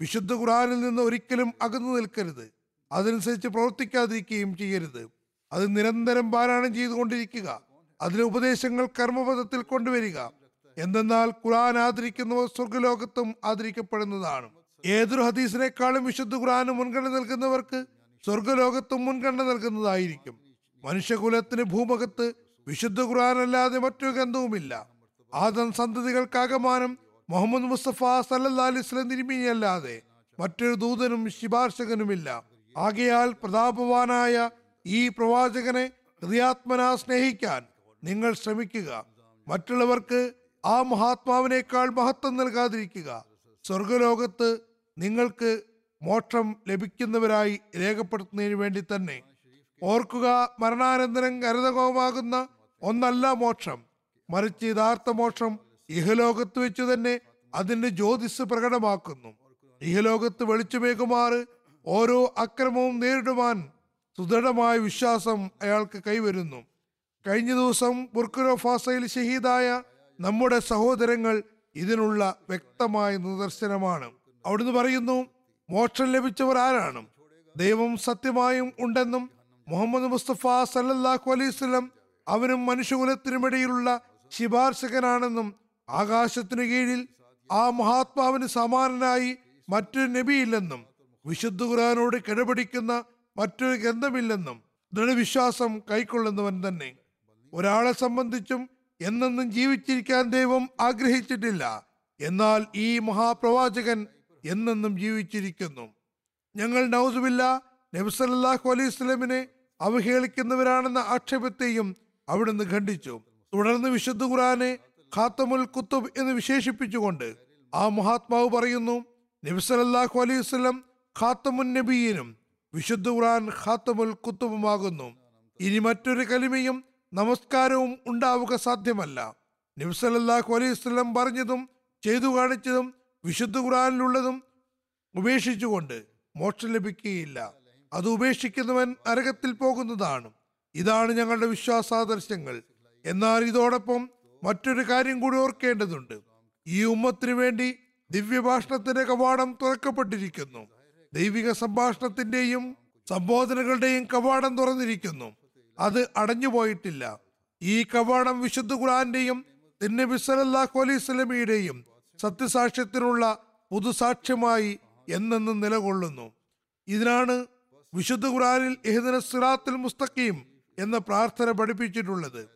വിശുദ്ധ ഖുറാനിൽ നിന്ന് ഒരിക്കലും അകന്നു നിൽക്കരുത്. അതനുസരിച്ച് പ്രവർത്തിക്കാതിരിക്കുകയും ചെയ്യരുത്. അത് നിരന്തരം പാരായണം ചെയ്തുകൊണ്ടിരിക്കുക. അതിലെ ഉപദേശങ്ങൾ കർമ്മപഥത്തിൽ കൊണ്ടുവരിക. എന്തെന്നാൽ ഖുറാൻ ആദരിക്കുന്നവർ സ്വർഗലോകത്തും ആദരിക്കപ്പെടുന്നതാണ്. ഏതൊരു ഹദീസിനേക്കാളും വിശുദ്ധ ഖുറാന് മുൻഗണന നൽകുന്നവർക്ക് സ്വർഗലോകത്തും മുൻഗണന നൽകുന്നതായിരിക്കും. മനുഷ്യകുലത്തിന് ഭൂമുഖത്ത് വിശുദ്ധ ഖുർആൻ അല്ലാതെ മറ്റൊരു ഗന്ധവുമില്ല ആദം സന്തതികൾക്കാകമാനം മുഹമ്മദ് മുസ്തഫ സല്ലല്ലാഹു അലൈഹി വസല്ലം തിരുമേനിയല്ലാതെ മറ്റൊരു ദൂതനും ശിപാർശകനുമില്ല. ആകയാൽ പ്രതാപവാനായ ഈ പ്രവാചകനെ ഹൃദയാത്മന സ്നേഹിക്കാൻ നിങ്ങൾ ശ്രമിക്കുക. മറ്റുള്ളവർക്ക് ആ മഹാത്മാവിനേക്കാൾ മഹത്വം നൽകാതിരിക്കുക. സ്വർഗലോകത്ത് നിങ്ങൾക്ക് മോക്ഷം ലഭിക്കുന്നവരായി രേഖപ്പെടുത്തുന്നതിന് വേണ്ടി തന്നെ ഓർക്കുക മരണാനന്തരം കരുതകോമാകുന്ന ഒന്നല്ല മോക്ഷം. മറിച്ച് യഥാർത്ഥ മോക്ഷം ഇഹലോകത്ത് വെച്ച് തന്നെ അതിന്റെ ജ്യോതിസ് പ്രകടമാക്കുന്നു. ഇഹലോകത്ത് വെളിച്ചമേകുമാറ് ഓരോ അക്രമവും നേരിടുവാൻ സുദൃഢമായ വിശ്വാസം അയാൾക്ക് കൈവരുന്നു. കഴിഞ്ഞ ദിവസം ബുർഖുനോ ഫാസയിൽ ഷഹീദായ നമ്മുടെ സഹോദരങ്ങൾ ഇതിനുള്ള വ്യക്തമായ നിദർശനമാണ്. അവിടുന്ന് പറയുന്നു മോക്ഷം ലഭിച്ചവർ ആരാണ്? ദൈവം സത്യമായും ഉണ്ടെന്നും മുഹമ്മദ് മുസ്തഫ സല്ലല്ലാഹു അലൈഹി വസല്ലം അവനും മനുഷ്യകുലത്തിനുമിടയിലുള്ള ശിപാർശകനാണെന്നും ആകാശത്തിനു കീഴിൽ ആ മഹാത്മാവിന് സമാനനായി മറ്റൊരു നബിയില്ലെന്നും വിശുദ്ധ ഖുറാനോട് കിടപിടിക്കുന്ന മറ്റൊരു ഗ്രന്ഥമില്ലെന്നും ദൃഢവിശ്വാസം കൈക്കൊള്ളുന്നവൻ തന്നെ. ഒരാളെ സംബന്ധിച്ചും എന്നെന്നും ജീവിച്ചിരിക്കാൻ ദൈവം ആഗ്രഹിച്ചിട്ടില്ല. എന്നാൽ ഈ മഹാപ്രവാചകൻ എന്നെന്നും ജീവിച്ചിരിക്കുന്നു. ഞങ്ങൾ നൗസുബില്ല നബ്സല്ലാഹു അലൈഹി സ്വലമിനെ അവഹേളിക്കുന്നവരാണെന്ന ആക്ഷേപത്തെയും അവിടുന്ന് ഖണ്ഡിച്ചു. തുടർന്ന് വിശുദ്ധ ഖുറാനെ ഖാത്തമുൽ കുത്തുബ് എന്ന് വിശേഷിപ്പിച്ചുകൊണ്ട് ആ മഹാത്മാവ് പറയുന്നു നബിസലല്ലാഹു അലൈഹി വസ്ലം ഖാത്തമുൻ നബിയിനും വിശുദ്ധ ഖുറാൻ ഖാത്തമുൽ കുത്തുബുമാകുന്നു. ഇനി മറ്റൊരു കലിമയും നമസ്കാരവും ഉണ്ടാവുക സാധ്യമല്ല. നബ്സലല്ലാഹു അലൈഹി വസ്ലം പറഞ്ഞതും ചെയ്തു കാണിച്ചതും വിശുദ്ധ ഖുറാനിലുള്ളതും ഉപേക്ഷിച്ചുകൊണ്ട് മോക്ഷം ലഭിക്കുകയില്ല. അത് ഉപേക്ഷിക്കുന്നവൻ നരകത്തിൽ പോകുന്നതാണ്. ഇതാണ് ഞങ്ങളുടെ വിശ്വാസാദർശങ്ങൾ. എന്നാൽ ഇതോടൊപ്പം മറ്റൊരു കാര്യം കൂടി ഓർക്കേണ്ടതുണ്ട്. ഈ ഉമ്മത്തിനു വേണ്ടി ദിവ്യഭാഷണത്തിന്റെ കവാടം തുറക്കപ്പെട്ടിരിക്കുന്നു. ദൈവിക സംഭാഷണത്തിന്റെയും സംബോധനകളുടെയും കവാടം തുറന്നിരിക്കുന്നു. അത് അടഞ്ഞുപോയിട്ടില്ല ഈ കവാടം വിശുദ്ധ ഖുറാന്റെയും തിന്നബി സല്ലല്ലാഹു അലൈഹി സത്യസാക്ഷ്യത്തിനുള്ള പുതുസാക്ഷ്യമായി എന്നെന്നും നിലകൊള്ളുന്നു. ഇതിനാണ് വിശുദ്ധ ഖുറാനിൽ ഇഹ്ദിന സിറാത്തുൽ മുസ്തഖീം എന്ന പ്രാർത്ഥന പഠിപ്പിച്ചിട്ടുള്ളത്.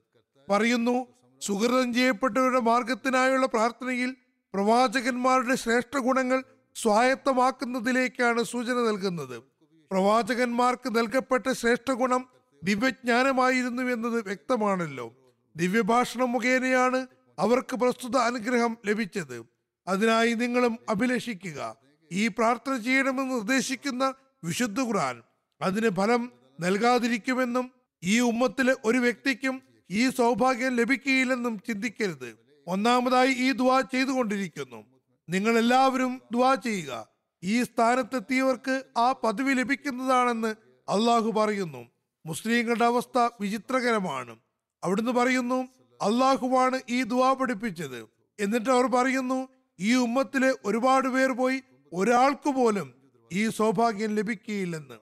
പറയുന്നു സുഹൃതം ചെയ്യപ്പെട്ടവരുടെ മാർഗത്തിനായുള്ള പ്രാർത്ഥനയിൽ പ്രവാചകന്മാരുടെ ശ്രേഷ്ഠ ഗുണങ്ങൾ സ്വായത്തമാക്കുന്നതിലേക്കാണ് സൂചന നൽകുന്നത്. പ്രവാചകന്മാർക്ക് നൽകപ്പെട്ട ശ്രേഷ്ഠ ഗുണം ദിവ്യജ്ഞാനമായിരുന്നു എന്നത് വ്യക്തമാണല്ലോ. ദിവ്യഭാഷണം മുഖേനയാണ് അവർക്ക് പ്രസ്തുത അനുഗ്രഹം ലഭിച്ചത്. അതിനായി നിങ്ങളും അഭിലഷിക്കുക. ഈ പ്രാർത്ഥന ചെയ്യണമെന്ന് നിർദ്ദേശിക്കുന്ന വിശുദ്ധ ഖുർആൻ അതിന് ഫലം നൽകാതിരിക്കുമെന്നും ഈ ഉമ്മത്തിലെ ഒരു വ്യക്തിക്കും ഈ സൗഭാഗ്യം ലഭിക്കുകയില്ലെന്നും ചിന്തിക്കരുത്. ഒന്നാമതായി ഈ ദ ചെയ്തുകൊണ്ടിരിക്കുന്നു. നിങ്ങൾ എല്ലാവരും ദ ചെയ്യുക. ഈ സ്ഥാനത്തെത്തിയവർക്ക് ആ പദവി ലഭിക്കുന്നതാണെന്ന് അള്ളാഹു പറയുന്നു. മുസ്ലിങ്ങളുടെ അവസ്ഥ വിചിത്രകരമാണ്. അവിടുന്ന് പറയുന്നു അള്ളാഹുവാണ് ഈ ദുവാ പഠിപ്പിച്ചത്. എന്നിട്ട് അവർ പറയുന്നു ഈ ഉമ്മത്തിലെ ഒരുപാട് പേർ പോയി ഒരാൾക്ക് പോലും ഈ സൗഭാഗ്യം ലഭിക്കുകയില്ലെന്ന്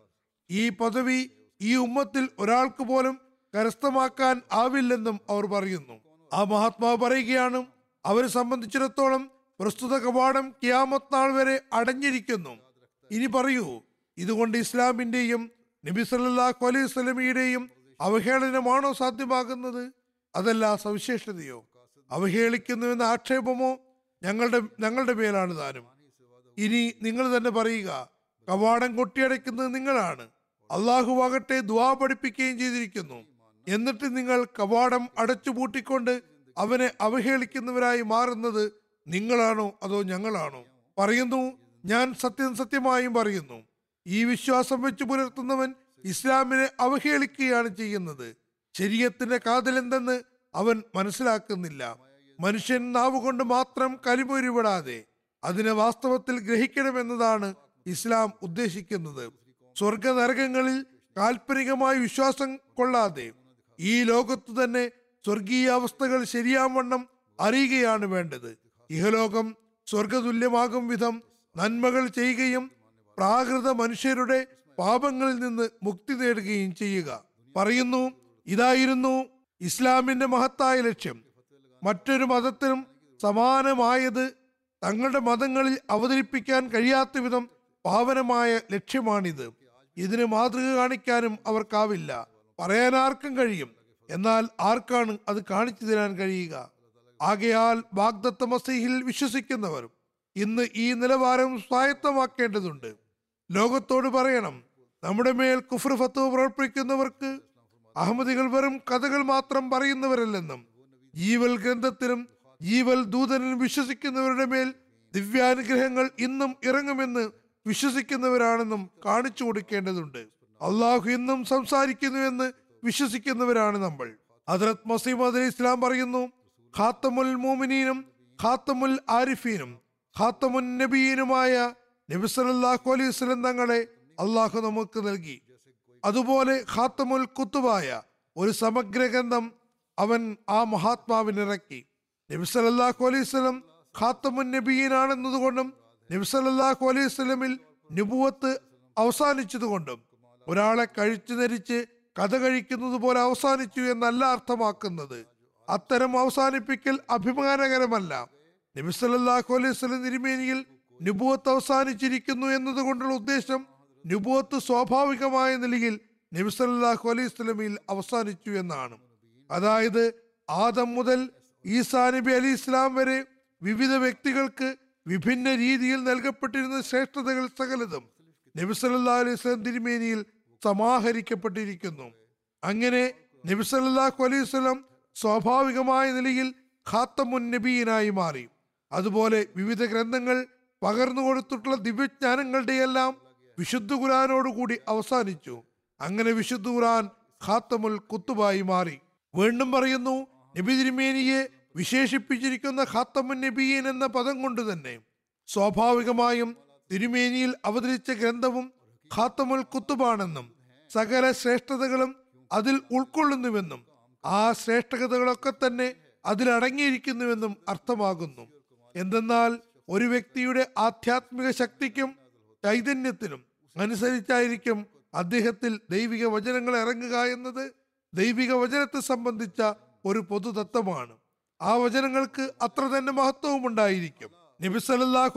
ഈ പദവി ഈ ഉമ്മത്തിൽ ഒരാൾക്ക് പോലും കരസ്ഥമാക്കാൻ ആവില്ലെന്നും അവർ പറയുന്നു. ആ മഹാത്മാവ് പറയുകയാണ് അവരെ സംബന്ധിച്ചിടത്തോളം പ്രസ്തുത കവാടം കിയാമത്ത് നാൾ വരെ അടഞ്ഞിരിക്കുന്നു. ഇനി പറയൂ ഇതുകൊണ്ട് ഇസ്ലാമിന്റെയും നബി സല്ലാഹു അലൈഹി സ്വലമിയുടെയും അവഹേളനമാണോ സാധ്യമാകുന്നത്? അതല്ല സവിശേഷതയോ? അവഹേളിക്കുന്നുവെന്ന ആക്ഷേപമോ? ഞങ്ങളുടെ ഞങ്ങളുടെ മേലാണ് താനും. ഇനി നിങ്ങൾ തന്നെ പറയുക കവാടം കൊട്ടിയടയ്ക്കുന്നത് നിങ്ങളാണ്. അള്ളാഹുവാകട്ടെ ദ്വാ പഠിപ്പിക്കുകയും ചെയ്തിരിക്കുന്നു. എന്നിട്ട് നിങ്ങൾ കവാടം അടച്ചുപൂട്ടിക്കൊണ്ട് അവനെ അവഹേളിക്കുന്നവരായി മാറുന്നത് നിങ്ങളാണോ അതോ ഞങ്ങളാണോ? പറയുന്നു ഞാൻ സത്യം സത്യമായും പറയുന്നു. ഈ വിശ്വാസം വെച്ച് പുലർത്തുന്നവൻ ഇസ്ലാമിനെ അവഹേളിക്കുകയാണ് ചെയ്യുന്നത്. ശരീരത്തിന്റെ കാതലെന്തെന്ന് അവൻ മനസ്സിലാക്കുന്നില്ല. മനുഷ്യൻ നാവുകൊണ്ട് മാത്രം കരിമൊരുവിടാതെ അതിനെ വാസ്തവത്തിൽ ഗ്രഹിക്കണമെന്നതാണ് ഇസ്ലാം ഉദ്ദേശിക്കുന്നത്. സ്വർഗ നരകങ്ങളിൽ കാൽപ്പനികമായ വിശ്വാസം കൊള്ളാതെ ഈ ലോകത്തു തന്നെ സ്വർഗീയാവസ്ഥകൾ ശരിയാവണ്ണം അറിയുകയാണ് വേണ്ടത്. ഇഹലോകം സ്വർഗതുല്യമാകും വിധം നന്മകൾ ചെയ്യുകയും പ്രാകൃത മനുഷ്യരുടെ പാപങ്ങളിൽ നിന്ന് മുക്തി നേടുകയും ചെയ്യുക. പറയുന്നു ഇതായിരുന്നു ഇസ്ലാമിന്റെ മഹത്തായ ലക്ഷ്യം. മറ്റൊരു മതത്തിനും സമാനമായത് തങ്ങളുടെ മതങ്ങളിൽ അവതരിപ്പിക്കാൻ കഴിയാത്ത വിധം പാവനമായ ലക്ഷ്യമാണിത്. ഇതിന് മാതൃക കാണിക്കാനും അവർക്കാവില്ല. പറയാൻ ആർക്കും കഴിയും. എന്നാൽ ആർക്കാണ് അത് കാണിച്ചു തരാൻ കഴിയുക? ആകയാൽ വാഗ്ദത്ത മസീഹിൽ വിശ്വസിക്കുന്നവരും ഇന്ന് ഈ നിലവാരം സ്വായത്തമാക്കേണ്ടതുണ്ട്. ലോകത്തോട് പറയണം നമ്മുടെ മേൽ കുഫർ ഫത്വ പ്രവർത്തിക്കുന്നവർക്ക് അഹമ്മദികൾ വെറും കഥകൾ മാത്രം പറയുന്നവരല്ലെന്നും ജീവൽ ഗ്രന്ഥത്തിനും ജീവൽ ദൂതനും വിശ്വസിക്കുന്നവരുടെ മേൽ ദിവ്യാനുഗ്രഹങ്ങൾ ഇന്നും ഇറങ്ങുമെന്ന് വിശ്വസിക്കുന്നവരാണെന്നും കാണിച്ചു കൊടുക്കേണ്ടതുണ്ട്. അള്ളാഹു ഇന്നും സംസാരിക്കുന്നുവെന്ന് വിശ്വസിക്കുന്നവരാണ് നമ്മൾ. ഹദ്രത് മസീമദ് അലി ഇസ്ലാം പറയുന്നു ഖാത്തമുൽ മോമിനീനും ഖാത്തമുൽ ആരിഫീനും ഖാത്തമുൻ നബീനുമായ നബി സല്ലല്ലാഹു അലൈഹി വസല്ലം തങ്ങളെ അള്ളാഹു നമുക്ക് നൽകി. അതുപോലെ ഖാത്തമുൽ കുത്തുബായ ഒരു സമഗ്ര ഗ്രന്ഥം അവൻ ആ മഹാത്മാവിനിറക്കി നബി സല്ലല്ലാഹു അലൈഹി വസല്ലം ഖാത്തമുൻ നബീനാണെന്നതുകൊണ്ടും നബി അലൈഹി വസല്ലമിൽ നുബുവത്ത് അവസാനിച്ചതുകൊണ്ടും ഒരാളെ കഴിച്ചു ധരിച്ച് കഥ കഴിക്കുന്നത് പോലെ അവസാനിച്ചു എന്നല്ല അർത്ഥമാക്കുന്നത്. അത്തരം അവസാനിപ്പിക്കൽ അഭിമാനകരമല്ല. നബി സല്ലല്ലാഹു അലൈഹി വസല്ലം തിരുമേനിയിൽ നുബുവത്ത് അവസാനിച്ചിരിക്കുന്നു എന്നതുകൊണ്ടുള്ള ഉദ്ദേശം നുബുവത്ത് സ്വാഭാവികമായ നിലയിൽ നബി സല്ലല്ലാഹു അലൈഹി സ്വലമിയിൽ അവസാനിച്ചു എന്നാണ്. അതായത് ആദം മുതൽ ഈസാ നബി അലി ഇസ്ലാം വരെ വിവിധ വ്യക്തികൾക്ക് വിഭിന്ന രീതിയിൽ നൽകപ്പെട്ടിരുന്ന ശ്രേഷ്ഠതകൾ സകലതും നബി സല്ലല്ലാഹു അലൈഹി സ്വലം തിരുമേനിയിൽ സമാഹരിക്കപ്പെട്ടിരിക്കുന്നു. അങ്ങനെ നബിസല്ലാഹു അലൈഹി വസല്ലം സ്വാഭാവികമായ നിലയിൽ ഖാത്തമുൻ നബീനായി മാറി. അതുപോലെ വിവിധ ഗ്രന്ഥങ്ങൾ പകർന്നു കൊടുത്തിട്ടുള്ള ദിവ്യജ്ഞാനങ്ങളുടെയെല്ലാം വിശുദ്ധ ഖുറാനോടുകൂടി അവസാനിച്ചു. അങ്ങനെ വിശുദ്ധ ഖുരാൻ ഖാത്തമുൽ കുത്തുബായി മാറി. വീണ്ടും പറയുന്നു നബി തിരുമേനിയെ വിശേഷിപ്പിച്ചിരിക്കുന്ന ഖാത്തമുൻ നബീൻ എന്ന പദം കൊണ്ട് തന്നെ സ്വാഭാവികമായും തിരുമേനിയിൽ അവതരിച്ച ഗ്രന്ഥവും ഖാത്തമുൽ കുത്തുബാണെന്നും സകല ശ്രേഷ്ഠതകളും അതിൽ ഉൾക്കൊള്ളുന്നുവെന്നും ആ ശ്രേഷ്ഠതകളൊക്കെ തന്നെ അതിലടങ്ങിയിരിക്കുന്നുവെന്നും അർത്ഥമാകുന്നു. എന്തെന്നാൽ ഒരു വ്യക്തിയുടെ ആധ്യാത്മിക ശക്തിക്കും ചൈതന്യത്തിനും അനുസരിച്ചായിരിക്കും അദ്ദേഹത്തിൽ ദൈവിക വചനങ്ങൾ ഇറങ്ങുക എന്നത് ദൈവിക വചനത്തെ സംബന്ധിച്ച ഒരു പൊതുതത്വമാണ്. ആ വചനങ്ങൾക്ക് അത്ര തന്നെ മഹത്വവും ഉണ്ടായിരിക്കും. നബി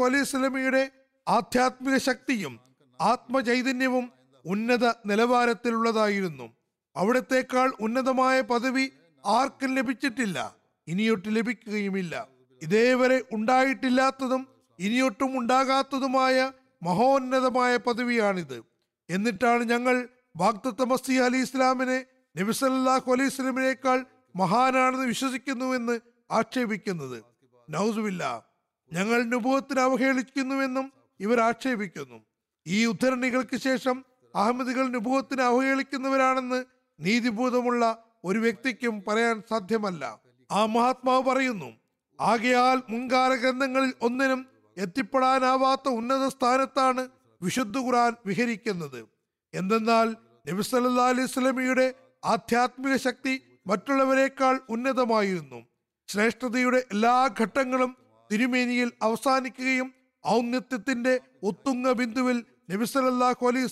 അലൈഹി സ്വലമിയുടെ ആധ്യാത്മിക ശക്തിയും ആത്മചൈതന്യവും ഉന്നത നിലവാരത്തിലുള്ളതായിരുന്നു. അവിടത്തേക്കാൾ ഉന്നതമായ പദവി ആർക്കും ലഭിച്ചിട്ടില്ല. ഇനിയൊട്ട് ലഭിക്കുകയുമില്ല. ഇതേവരെ ഉണ്ടായിട്ടില്ലാത്തതും ഇനിയൊട്ടും ഉണ്ടാകാത്തതുമായ മഹോന്നതമായ പദവിയാണിത്. എന്നിട്ടാണ് ഞങ്ങൾ വാഗ്ദത്ത മസി അലി ഇസ്ലാമിനെ നബിസല്ലാഹു അലൈഹി സ്വലമിനേക്കാൾ മഹാനാണെന്ന് വിശ്വസിക്കുന്നുവെന്ന് ആക്ഷേപിക്കുന്നത്. നൗസുവില്ല ഞങ്ങൾ നുഭവത്തിന് അവഹേളിക്കുന്നുവെന്നും ഇവർ ആക്ഷേപിക്കുന്നു. ഈ ഉദ്ധരണികൾക്ക് ശേഷം അഹമ്മദികൾ നുബുവത്തിന് അവഹേളിക്കുന്നവരാണെന്ന് നീതിബോധമുള്ള ഒരു വ്യക്തിക്കും പറയാൻ സാധ്യമല്ല. ആ മഹാത്മാവ് പറയുന്നു ആകയാൽ മുൻകാല ഗ്രന്ഥങ്ങളിൽ ഒന്നിനും എത്തിപ്പെടാനാവാത്ത ഉന്നത സ്ഥാനത്താണ് വിശുദ്ധ ഖുർആൻ വിഹരിക്കുന്നത്. എന്തെന്നാൽ നബി വസല്ലമയുടെ ആധ്യാത്മിക ശക്തി മറ്റുള്ളവരെക്കാൾ ഉന്നതമായിരുന്നു. ശ്രേഷ്ഠതയുടെ എല്ലാ ഘട്ടങ്ങളും തിരുമേനിയിൽ അവസാനിക്കുകയും ഔന്നത്യത്തിന്റെ ഉത്തുംഗ ബിന്ദുവിൽ നബി സല്ലല്ലാഹു അലൈഹി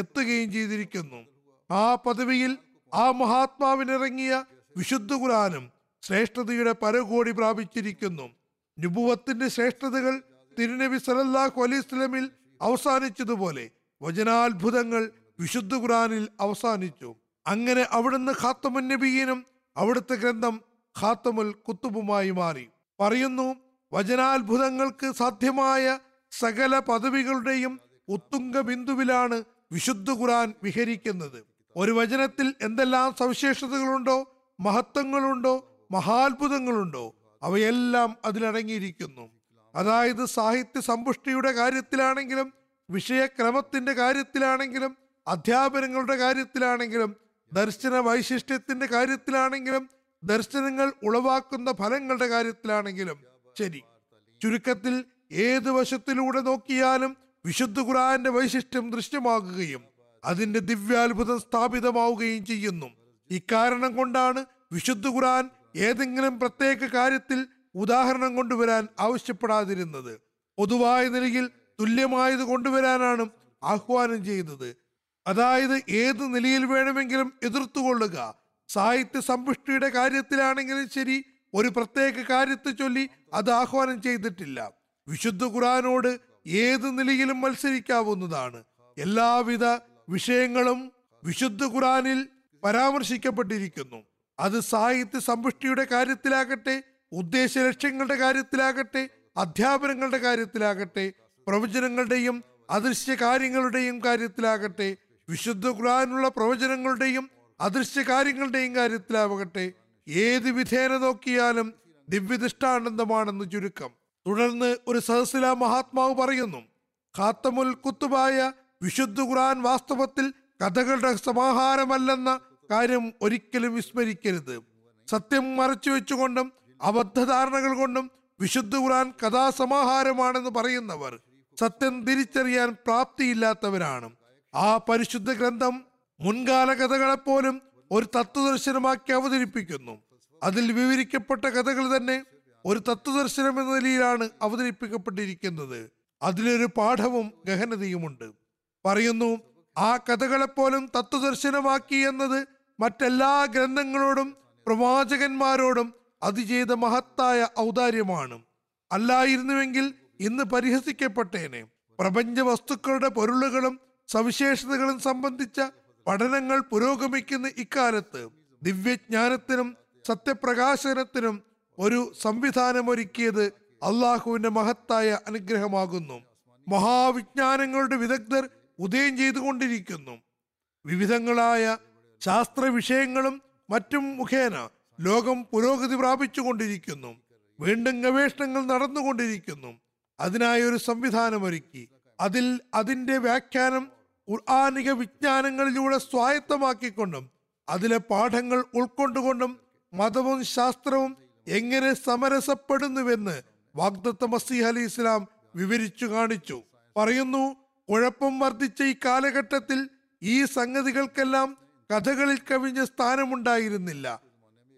എത്തുകയും ചെയ്തിരിക്കുന്നു. ആ പദവിയിൽ ആ മഹാത്മാവിനിറങ്ങിയ വിശുദ്ധ ഖുർആനും ശ്രേഷ്ഠതയുടെ പരകോടി പ്രാപിച്ചിരിക്കുന്നു. നുബുവത്തിന്റെ ശ്രേഷ്ഠതകൾ തിരുനബി സല്ലല്ലാഹു അലൈഹി അവസാനിച്ചതുപോലെ വചനാത്ഭുതങ്ങൾ വിശുദ്ധ ഖുറാനിൽ അവസാനിച്ചു. അങ്ങനെ അവിടുന്ന് ഖാത്തമുൻ നബീനും അവിടുത്തെ ഗ്രന്ഥം ഖാത്തമുൽ കുത്തുബുമായി മാറി. പറയുന്നു വചനാത്ഭുതങ്ങൾക്ക് സാധ്യമായ സകല പദവികളുടെയും ഉത്തുംഗ ബിന്ദുവിലാണ് വിശുദ്ധ ഖുറാൻ വിഹരിക്കുന്നത്. ഒരു വചനത്തിൽ എന്തെല്ലാം സവിശേഷതകളുണ്ടോ മഹത്വങ്ങളുണ്ടോ മഹാത്ഭുതങ്ങളുണ്ടോ അവയെല്ലാം അതിലടങ്ങിയിരിക്കുന്നു. അതായത് സാഹിത്യ സമ്പുഷ്ടിയുടെ കാര്യത്തിലാണെങ്കിലും വിഷയക്രമത്തിന്റെ കാര്യത്തിലാണെങ്കിലും അധ്യാപനങ്ങളുടെ കാര്യത്തിലാണെങ്കിലും ദർശന വൈശിഷ്ട്യത്തിന്റെ കാര്യത്തിലാണെങ്കിലും ദർശനങ്ങൾ ഉളവാക്കുന്ന ഫലങ്ങളുടെ കാര്യത്തിലാണെങ്കിലും ശരി. ചുരുക്കത്തിൽ ഏത് വശത്തിലൂടെ നോക്കിയാലും വിശുദ്ധ ഖുറാന്റെ വൈശിഷ്ട്യം ദൃശ്യമാകുകയും അതിന്റെ ദിവ്യാത്ഭുതം സ്ഥാപിതമാവുകയും ചെയ്യുന്നു. ഇക്കാരണം കൊണ്ടാണ് വിശുദ്ധ ഖുറാൻ ഏതെങ്കിലും പ്രത്യേക കാര്യത്തിൽ ഉദാഹരണം കൊണ്ടുവരാൻ ആവശ്യപ്പെടാതിരുന്നത്. പൊതുവായ നിലയിൽ തുല്യമായത് കൊണ്ടുവരാനാണ് ആഹ്വാനം ചെയ്യുന്നത്. അതായത് ഏത് നിലയിൽ വേണമെങ്കിലും എതിർത്തുകൊള്ളുക. സാഹിത്യ സമ്പുഷ്ടിയുടെ കാര്യത്തിലാണെങ്കിലും ശരി ഒരു പ്രത്യേക കാര്യത്തെ ചൊല്ലി അത് ആഹ്വാനം ചെയ്തിട്ടില്ല. വിശുദ്ധ ഖുറാനോട് ഏത് നിലയിലും മത്സരിക്കാവുന്നതാണ്. എല്ലാവിധ വിഷയങ്ങളും വിശുദ്ധ ഖുറാനിൽ പരാമർശിക്കപ്പെട്ടിരിക്കുന്നു. അത് സാഹിത്യ സമ്പുഷ്ടിയുടെ കാര്യത്തിലാകട്ടെ ഉദ്ദേശ ലക്ഷ്യങ്ങളുടെ കാര്യത്തിലാകട്ടെ അധ്യാപനങ്ങളുടെ കാര്യത്തിലാകട്ടെ പ്രവചനങ്ങളുടെയും അദൃശ്യ കാര്യങ്ങളുടെയും കാര്യത്തിലാകട്ടെ വിശുദ്ധ ഖുറാനുള്ള പ്രവചനങ്ങളുടെയും അദൃശ്യ കാര്യങ്ങളുടെയും കാര്യത്തിലാവട്ടെ ഏത് വിധേന നോക്കിയാലും ദിവ്യദൃഷ്ടാനന്ദമാണെന്ന് ചുരുക്കം. തുടർന്ന് ഒരു സഹസില മഹാത്മാവ് പറയുന്നു ഖാത്തമുൽ കുത്തുബായ വിശുദ്ധ ഖുർആൻ വാസ്തവത്തിൽ കഥകളുടെ സമാഹാരമല്ലെന്ന കാര്യം ഒരിക്കലും വിസ്മരിക്കരുത്. സത്യം മറച്ചു വെച്ചുകൊണ്ടും അബദ്ധധാരണകൾ കൊണ്ടും വിശുദ്ധ ഖുർആൻ കഥാസമാഹാരമാണെന്ന് പറയുന്നവർ സത്യം തിരിച്ചറിയാൻ പ്രാപ്തിയില്ലാത്തവരാണ്. ആ പരിശുദ്ധ ഗ്രന്ഥം മുൻകാല കഥകളെപ്പോലും ഒരു തത്വദർശനമാക്കി അവതരിപ്പിക്കുന്നു. അതിൽ വിവരിക്കപ്പെട്ട കഥകൾ തന്നെ ഒരു തത്വദർശനം എന്ന നിലയിലാണ് അവതരിപ്പിക്കപ്പെട്ടിരിക്കുന്നത്. അതിലൊരു പാഠവും ഗഹനതയുമുണ്ട്. പറയുന്നു ആ കഥകളെപ്പോലും തത്വദർശനമാക്കി എന്നത് മറ്റെല്ലാ ഗ്രന്ഥങ്ങളോടും പ്രവാചകന്മാരോടും അത് ചെയ്ത മഹത്തായ ഔദാര്യമാണ്. അല്ലായിരുന്നുവെങ്കിൽ ഇന്ന് പരിഹസിക്കപ്പെട്ടേനെ. പ്രപഞ്ച വസ്തുക്കളുടെ പൊരുളുകളും സവിശേഷതകളും സംബന്ധിച്ച പഠനങ്ങൾ പുരോഗമിക്കുന്ന ഇക്കാലത്ത് ദിവ്യജ്ഞാനത്തിനും സത്യപ്രകാശനത്തിനും ഒരു സംവിധാനമൊരുക്കിയത് അള്ളാഹുവിന്റെ മഹത്തായ അനുഗ്രഹമാകുന്നു. മഹാവിജ്ഞാനങ്ങളുടെ വിദഗ്ധർ ഉദയം ചെയ്തുകൊണ്ടിരിക്കുന്നു. വിവിധങ്ങളായ ശാസ്ത്ര വിഷയങ്ങളും മറ്റും മുഖേന ലോകം പുരോഗതി പ്രാപിച്ചുകൊണ്ടിരിക്കുന്നു. വീണ്ടും ഗവേഷണങ്ങൾ നടന്നുകൊണ്ടിരിക്കുന്നു. അതിനായി ഒരു സംവിധാനമൊരുക്കി. അതിൽ അതിന്റെ വ്യാഖ്യാനം ഖുർആാനിക വിജ്ഞാനങ്ങളിലൂടെ സ്വായത്തമാക്കിക്കൊണ്ടും അതിലെ പാഠങ്ങൾ ഉൾക്കൊണ്ടുകൊണ്ടും മതവും ശാസ്ത്രവും എങ്ങനെ സമരസപ്പെടുന്നുവെന്ന് വാഗ്ദത്ത മസീഹ് അലി ഇസ്ലാം വിവരിച്ചു കാണിച്ചു. പറയുന്നു കുഴപ്പം വർദ്ധിച്ച ഈ കാലഘട്ടത്തിൽ ഈ സംഗതികൾക്കെല്ലാം കഥകളിൽ കവിഞ്ഞ സ്ഥാനമുണ്ടായിരുന്നില്ല.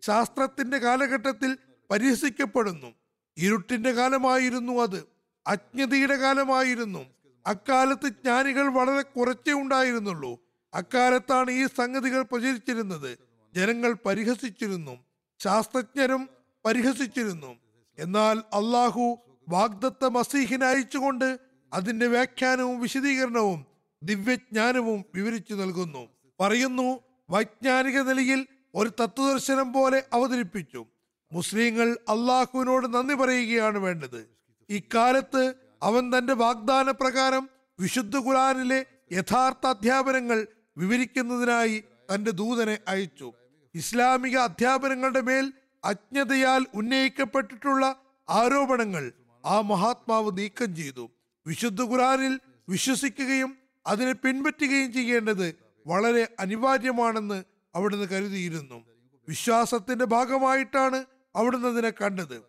ശാസ്ത്രത്തിന്റെ കാലഘട്ടത്തിൽ പരിഹസിക്കപ്പെടുന്നു. ഇരുട്ടിന്റെ കാലമായിരുന്നു അത്. അജ്ഞതയുടെ കാലമായിരുന്നു. അക്കാലത്ത് ജ്ഞാനികൾ വളരെ കുറച്ചേ ഉണ്ടായിരുന്നുള്ളൂ. അക്കാലത്താണ് ഈ സംഗതികൾ പ്രചരിച്ചിരുന്നത്. ജനങ്ങൾ പരിഹസിച്ചിരുന്നു. ശാസ്ത്രജ്ഞരും പരിഹസിച്ചിരുന്നു. എന്നാൽ അള്ളാഹു വാഗ്ദത്ത മസീഹിനെ അയച്ചുകൊണ്ട് അതിന്റെ വ്യാഖ്യാനവും വിശദീകരണവും ദിവ്യജ്ഞാനവും വിവരിച്ചു നൽകുന്നു. പറയുന്നു വൈജ്ഞാനിക നിലയിൽ ഒരു തത്വദർശനം പോലെ അവതരിപ്പിച്ചു. മുസ്ലിങ്ങൾ അള്ളാഹുവിനോട് നന്ദി പറയുകയാണ് വേണ്ടത്. ഇക്കാലത്ത് അവൻ തന്റെ വാഗ്ദാന പ്രകാരം വിശുദ്ധ ഖുറാനിലെ യഥാർത്ഥ അധ്യാപനങ്ങൾ വിവരിക്കുന്നതിനായി തന്റെ ദൂതനെ അയച്ചു. ഇസ്ലാമിക അധ്യാപനങ്ങളുടെ മേൽ അജ്ഞതയാൽ ഉന്നയിക്കപ്പെട്ടിട്ടുള്ള ആരോപണങ്ങൾ ആ മഹാത്മാവ് നീക്കം ചെയ്തു. വിശുദ്ധ ഖുറാനിൽ വിശ്വസിക്കുകയും അതിനെ പിൻപറ്റുകയും ചെയ്യേണ്ടത് വളരെ അനിവാര്യമാണെന്ന് അവിടുന്ന് കരുതിയിരുന്നു. വിശ്വാസത്തിന്റെ ഭാഗമായിട്ടാണ് അവിടുന്ന് അതിനെ കണ്ടത്.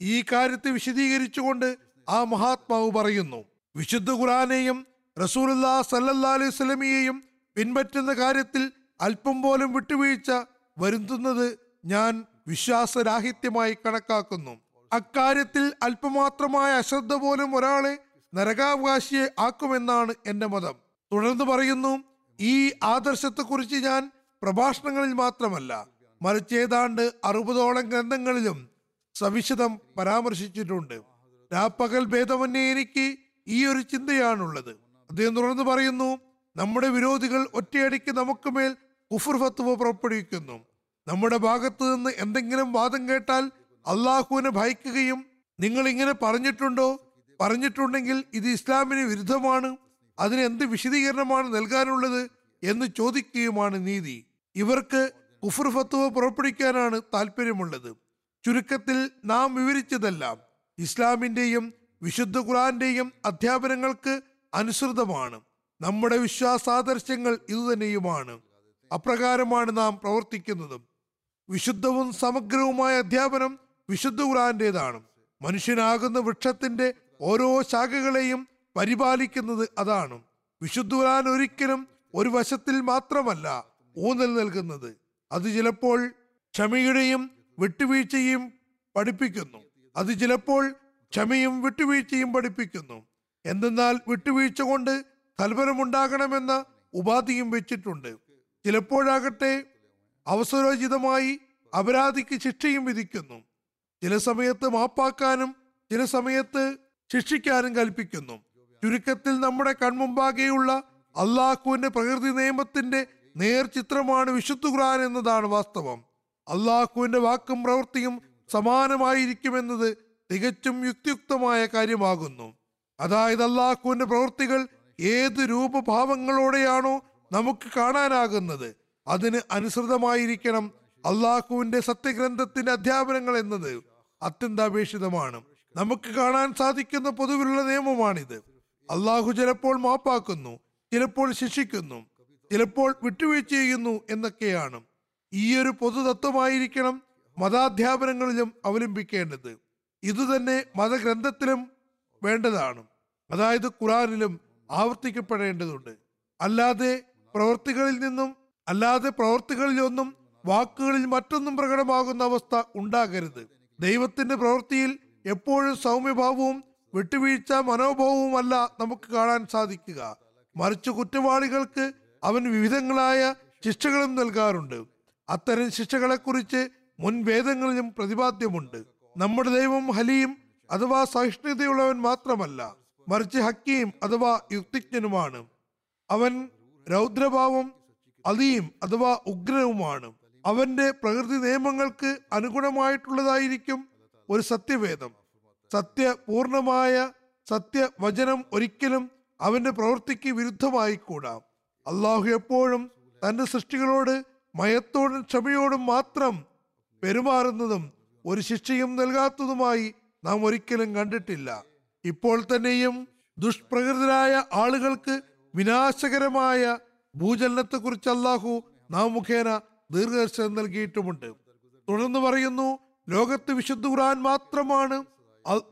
ഈ കാര്യത്തെ വിശദീകരിച്ചുകൊണ്ട് ആ മഹാത്മാവ് പറയുന്നു വിശുദ്ധ ഖുറാനെയും റസൂലുല്ലാ സല്ലല്ലാ അലൈഹി സ്വലമിയെയും പിൻപറ്റുന്ന കാര്യത്തിൽ അല്പം പോലും വിട്ടുവീഴ്ച വരുത്തുന്നത് ഞാൻ വിശ്വാസരാഹിത്യമായി കണക്കാക്കുന്നു. അക്കാര്യത്തിൽ അല്പമാത്രമായ അശ്രദ്ധ പോലും ഒരാളെ നരകാവകാശിയെ ആക്കുമെന്നാണ് എന്റെ മതം. തുടർന്ന് പറയുന്നു ഈ ആദർശത്തെക്കുറിച്ച് ഞാൻ പ്രഭാഷണങ്ങളിൽ മാത്രമല്ല മറിച്ച് ഏതാണ്ട് അറുപതോളം ഗ്രന്ഥങ്ങളിലും സവിശദം പരാമർശിച്ചിട്ടുണ്ട്. രാപ്പകൽ ഭേദമന്യേ എനിക്ക് ഈ ഒരു ചിന്തയാണുള്ളത്. അദ്ദേഹം തുടർന്ന് പറയുന്നു നമ്മുടെ വിരോധികൾ ഒറ്റയടിക്ക് നമുക്ക് മേൽ കുഫർ ഫത്വ പുറപ്പെടുവിക്കുന്നു. നമ്മുടെ ഭാഗത്തു നിന്ന് എന്തെങ്കിലും വാദം കേട്ടാൽ അള്ളാഹുവിനെ ഭയക്കുകയും നിങ്ങൾ ഇങ്ങനെ പറഞ്ഞിട്ടുണ്ടോ? പറഞ്ഞിട്ടുണ്ടെങ്കിൽ ഇത് ഇസ്ലാമിന് വിരുദ്ധമാണ്. അതിന് എന്ത് വിശദീകരണമാണ് നൽകാനുള്ളത് എന്ന് ചോദിക്കുകയുമാണ് നീതി. ഇവർക്ക് കുഫർ ഫത്തുവ പുറപ്പെടുവിക്കാനാണ് താല്പര്യമുള്ളത് ചുരുക്കത്തിൽ നാം വിവരിച്ചതെല്ലാം ഇസ്ലാമിന്റെയും വിശുദ്ധ ഖുറാന്റെയും അധ്യാപനങ്ങൾക്ക് അനുസൃതമാണ്. നമ്മുടെ വിശ്വാസാദർശങ്ങൾ ഇതുതന്നെയുമാണ്. അപ്രകാരമാണ് നാം പ്രവർത്തിക്കുന്നതും. വിശുദ്ധവും സമഗ്രവുമായ അധ്യാപനം വിശുദ്ധ ഖുറാന്റേതാണ് മനുഷ്യനാകുന്ന വൃക്ഷത്തിന്റെ ഓരോ ശാഖകളെയും പരിപാലിക്കുന്നത് അതാണ്. വിശുദ്ധ ഖുറാൻ ഒരിക്കലും ഒരു വശത്തിൽ മാത്രമല്ല ഊന്നൽ നൽകുന്നത്. അത് ചിലപ്പോൾ ക്ഷമയുടെയും വിട്ടുവീഴ്ചയും പഠിപ്പിക്കുന്നു. അത് ചിലപ്പോൾ ക്ഷമയും വിട്ടുവീഴ്ചയും പഠിപ്പിക്കുന്നു. എന്തെന്നാൽ വിട്ടുവീഴ്ച കൊണ്ട് ഫലഫലമുണ്ടാകണമെന്ന ഉപാധിയും വെച്ചിട്ടുണ്ട്. ചിലപ്പോഴാകട്ടെ അവസരോചിതമായി അപരാധിക്ക് ശിക്ഷയും വിധിക്കുന്നു. ചില സമയത്ത് മാപ്പാക്കാനും ചില സമയത്ത് ശിക്ഷിക്കാനും കൽപ്പിക്കുന്നു. ചുരുക്കത്തിൽ നമ്മുടെ കൺമുമ്പാകെയുള്ള അള്ളാഹുവിന്റെ പ്രകൃതി നിയമത്തിന്റെ നേർചിത്രമാണ് വിശുദ്ധ ഖുർആൻ എന്നതാണ് വാസ്തവം. അള്ളാഹുവിന്റെ വാക്കും പ്രവൃത്തിയും സമാനമായിരിക്കുമെന്നത് തികച്ചും യുക്തിയുക്തമായ കാര്യമാകുന്നു. അതായത് അള്ളാഹുവിന്റെ പ്രവൃത്തികൾ ഏത് രൂപഭാവങ്ങളോടെയാണോ നമുക്ക് കാണാനാകുന്നത്. അതിന് അനുസൃതമായിരിക്കണം അള്ളാഹുവിന്റെ സത്യഗ്രന്ഥത്തിന്റെ അധ്യാപനങ്ങൾ എന്നത്. അത്യന്താപേക്ഷിതമാണ്. നമുക്ക് കാണാൻ സാധിക്കുന്ന പൊതുവിലുള്ള നിയമമാണിത്. അള്ളാഹു ചിലപ്പോൾ മാപ്പാക്കുന്നു ചിലപ്പോൾ ശിക്ഷിക്കുന്നു ചിലപ്പോൾ വിട്ടുവീഴ്ച ചെയ്യുന്നു എന്നൊക്കെയാണ്. ഈ ഒരു പൊതുതത്വമായിരിക്കണം മതാധ്യാപനങ്ങളിലും അവലംബിക്കേണ്ടത്. ഇതുതന്നെ മതഗ്രന്ഥത്തിലും വേണ്ടതാണ്. അതായത് ഖുറാനിലും ആവർത്തിക്കപ്പെടേണ്ടതുണ്ട്. അല്ലാതെ പ്രവൃത്തികളിൽ നിന്നും അല്ലാതെ പ്രവൃത്തികളിലൊന്നും വാക്കുകളിൽ മറ്റൊന്നും പ്രകടമാകുന്ന അവസ്ഥ ഉണ്ടാകരുത്. ദൈവത്തിന്റെ പ്രവൃത്തിയിൽ എപ്പോഴും സൗമ്യഭാവവും വിട്ടുവീഴ്ച മനോഭാവവുമല്ല നമുക്ക് കാണാൻ സാധിക്കുക. മറിച്ച് കുറ്റവാളികൾക്ക് അവൻ വിവിധങ്ങളായ ശിക്ഷകളും നൽകാറുണ്ട്. അത്തരം ശിക്ഷകളെക്കുറിച്ച് മുൻ വേദങ്ങളിലും പ്രതിപാദ്യമുണ്ട്. നമ്മുടെ ദൈവം ഹലീം അഥവാ സഹിഷ്ണുതയുള്ളവൻ മാത്രമല്ല മറിച്ച് ഹക്കീം അഥവാ യുക്തിജ്ഞനുമാണ്. അവൻ രൗദ്രഭാവം അലീം അഥവാ ഉഗ്രവുമാണ് അവന്റെ പ്രകൃതി നിയമങ്ങൾക്ക് അനുഗുണമായിട്ടുള്ളതായിരിക്കും ഒരു സത്യവേദം സത്യപൂർണമായ സത്യവചനം ഒരിക്കലും അവന്റെ പ്രവൃത്തിക്ക് വിരുദ്ധമായിക്കൂടാ. അള്ളാഹു എപ്പോഴും തന്റെ സൃഷ്ടികളോട് മയത്തോടും ക്ഷമയോടും മാത്രം പെരുമാറുന്നതും ഒരു ശിക്ഷയും നൽകാത്തതുമായി നാം ഒരിക്കലും കണ്ടിട്ടില്ല. ഇപ്പോൾ തന്നെയും ദുഷ്പ്രകൃതരായ ആളുകൾക്ക് വിനാശകരമായ ഭൂചലനത്തെക്കുറിച്ച് അള്ളാഹു നാം മുഖേന ദീർഘദർശനം നൽകിയിട്ടുമുണ്ട്. തുടർന്ന് പറയുന്നു ലോകത്ത് വിശുദ്ധ ഖുർആൻ മാത്രമാണ്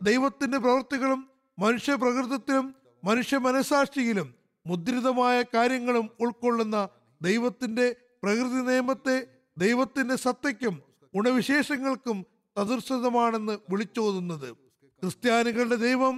ദൈവത്തിന്റെ പ്രവൃത്തികളും മനുഷ്യ പ്രകൃതത്തിലും മനുഷ്യ മനസാക്ഷിയിലും മുദ്രിതമായ കാര്യങ്ങളും ഉൾക്കൊള്ളുന്ന ദൈവത്തിന്റെ പ്രകൃതി നിയമത്തെ ദൈവത്തിന്റെ സത്തയ്ക്കും ഗുണവിശേഷങ്ങൾക്കും സദൃശതമാണെന്ന് വിളിച്ചോതുന്നത്. ക്രിസ്ത്യാനികളുടെ ദൈവം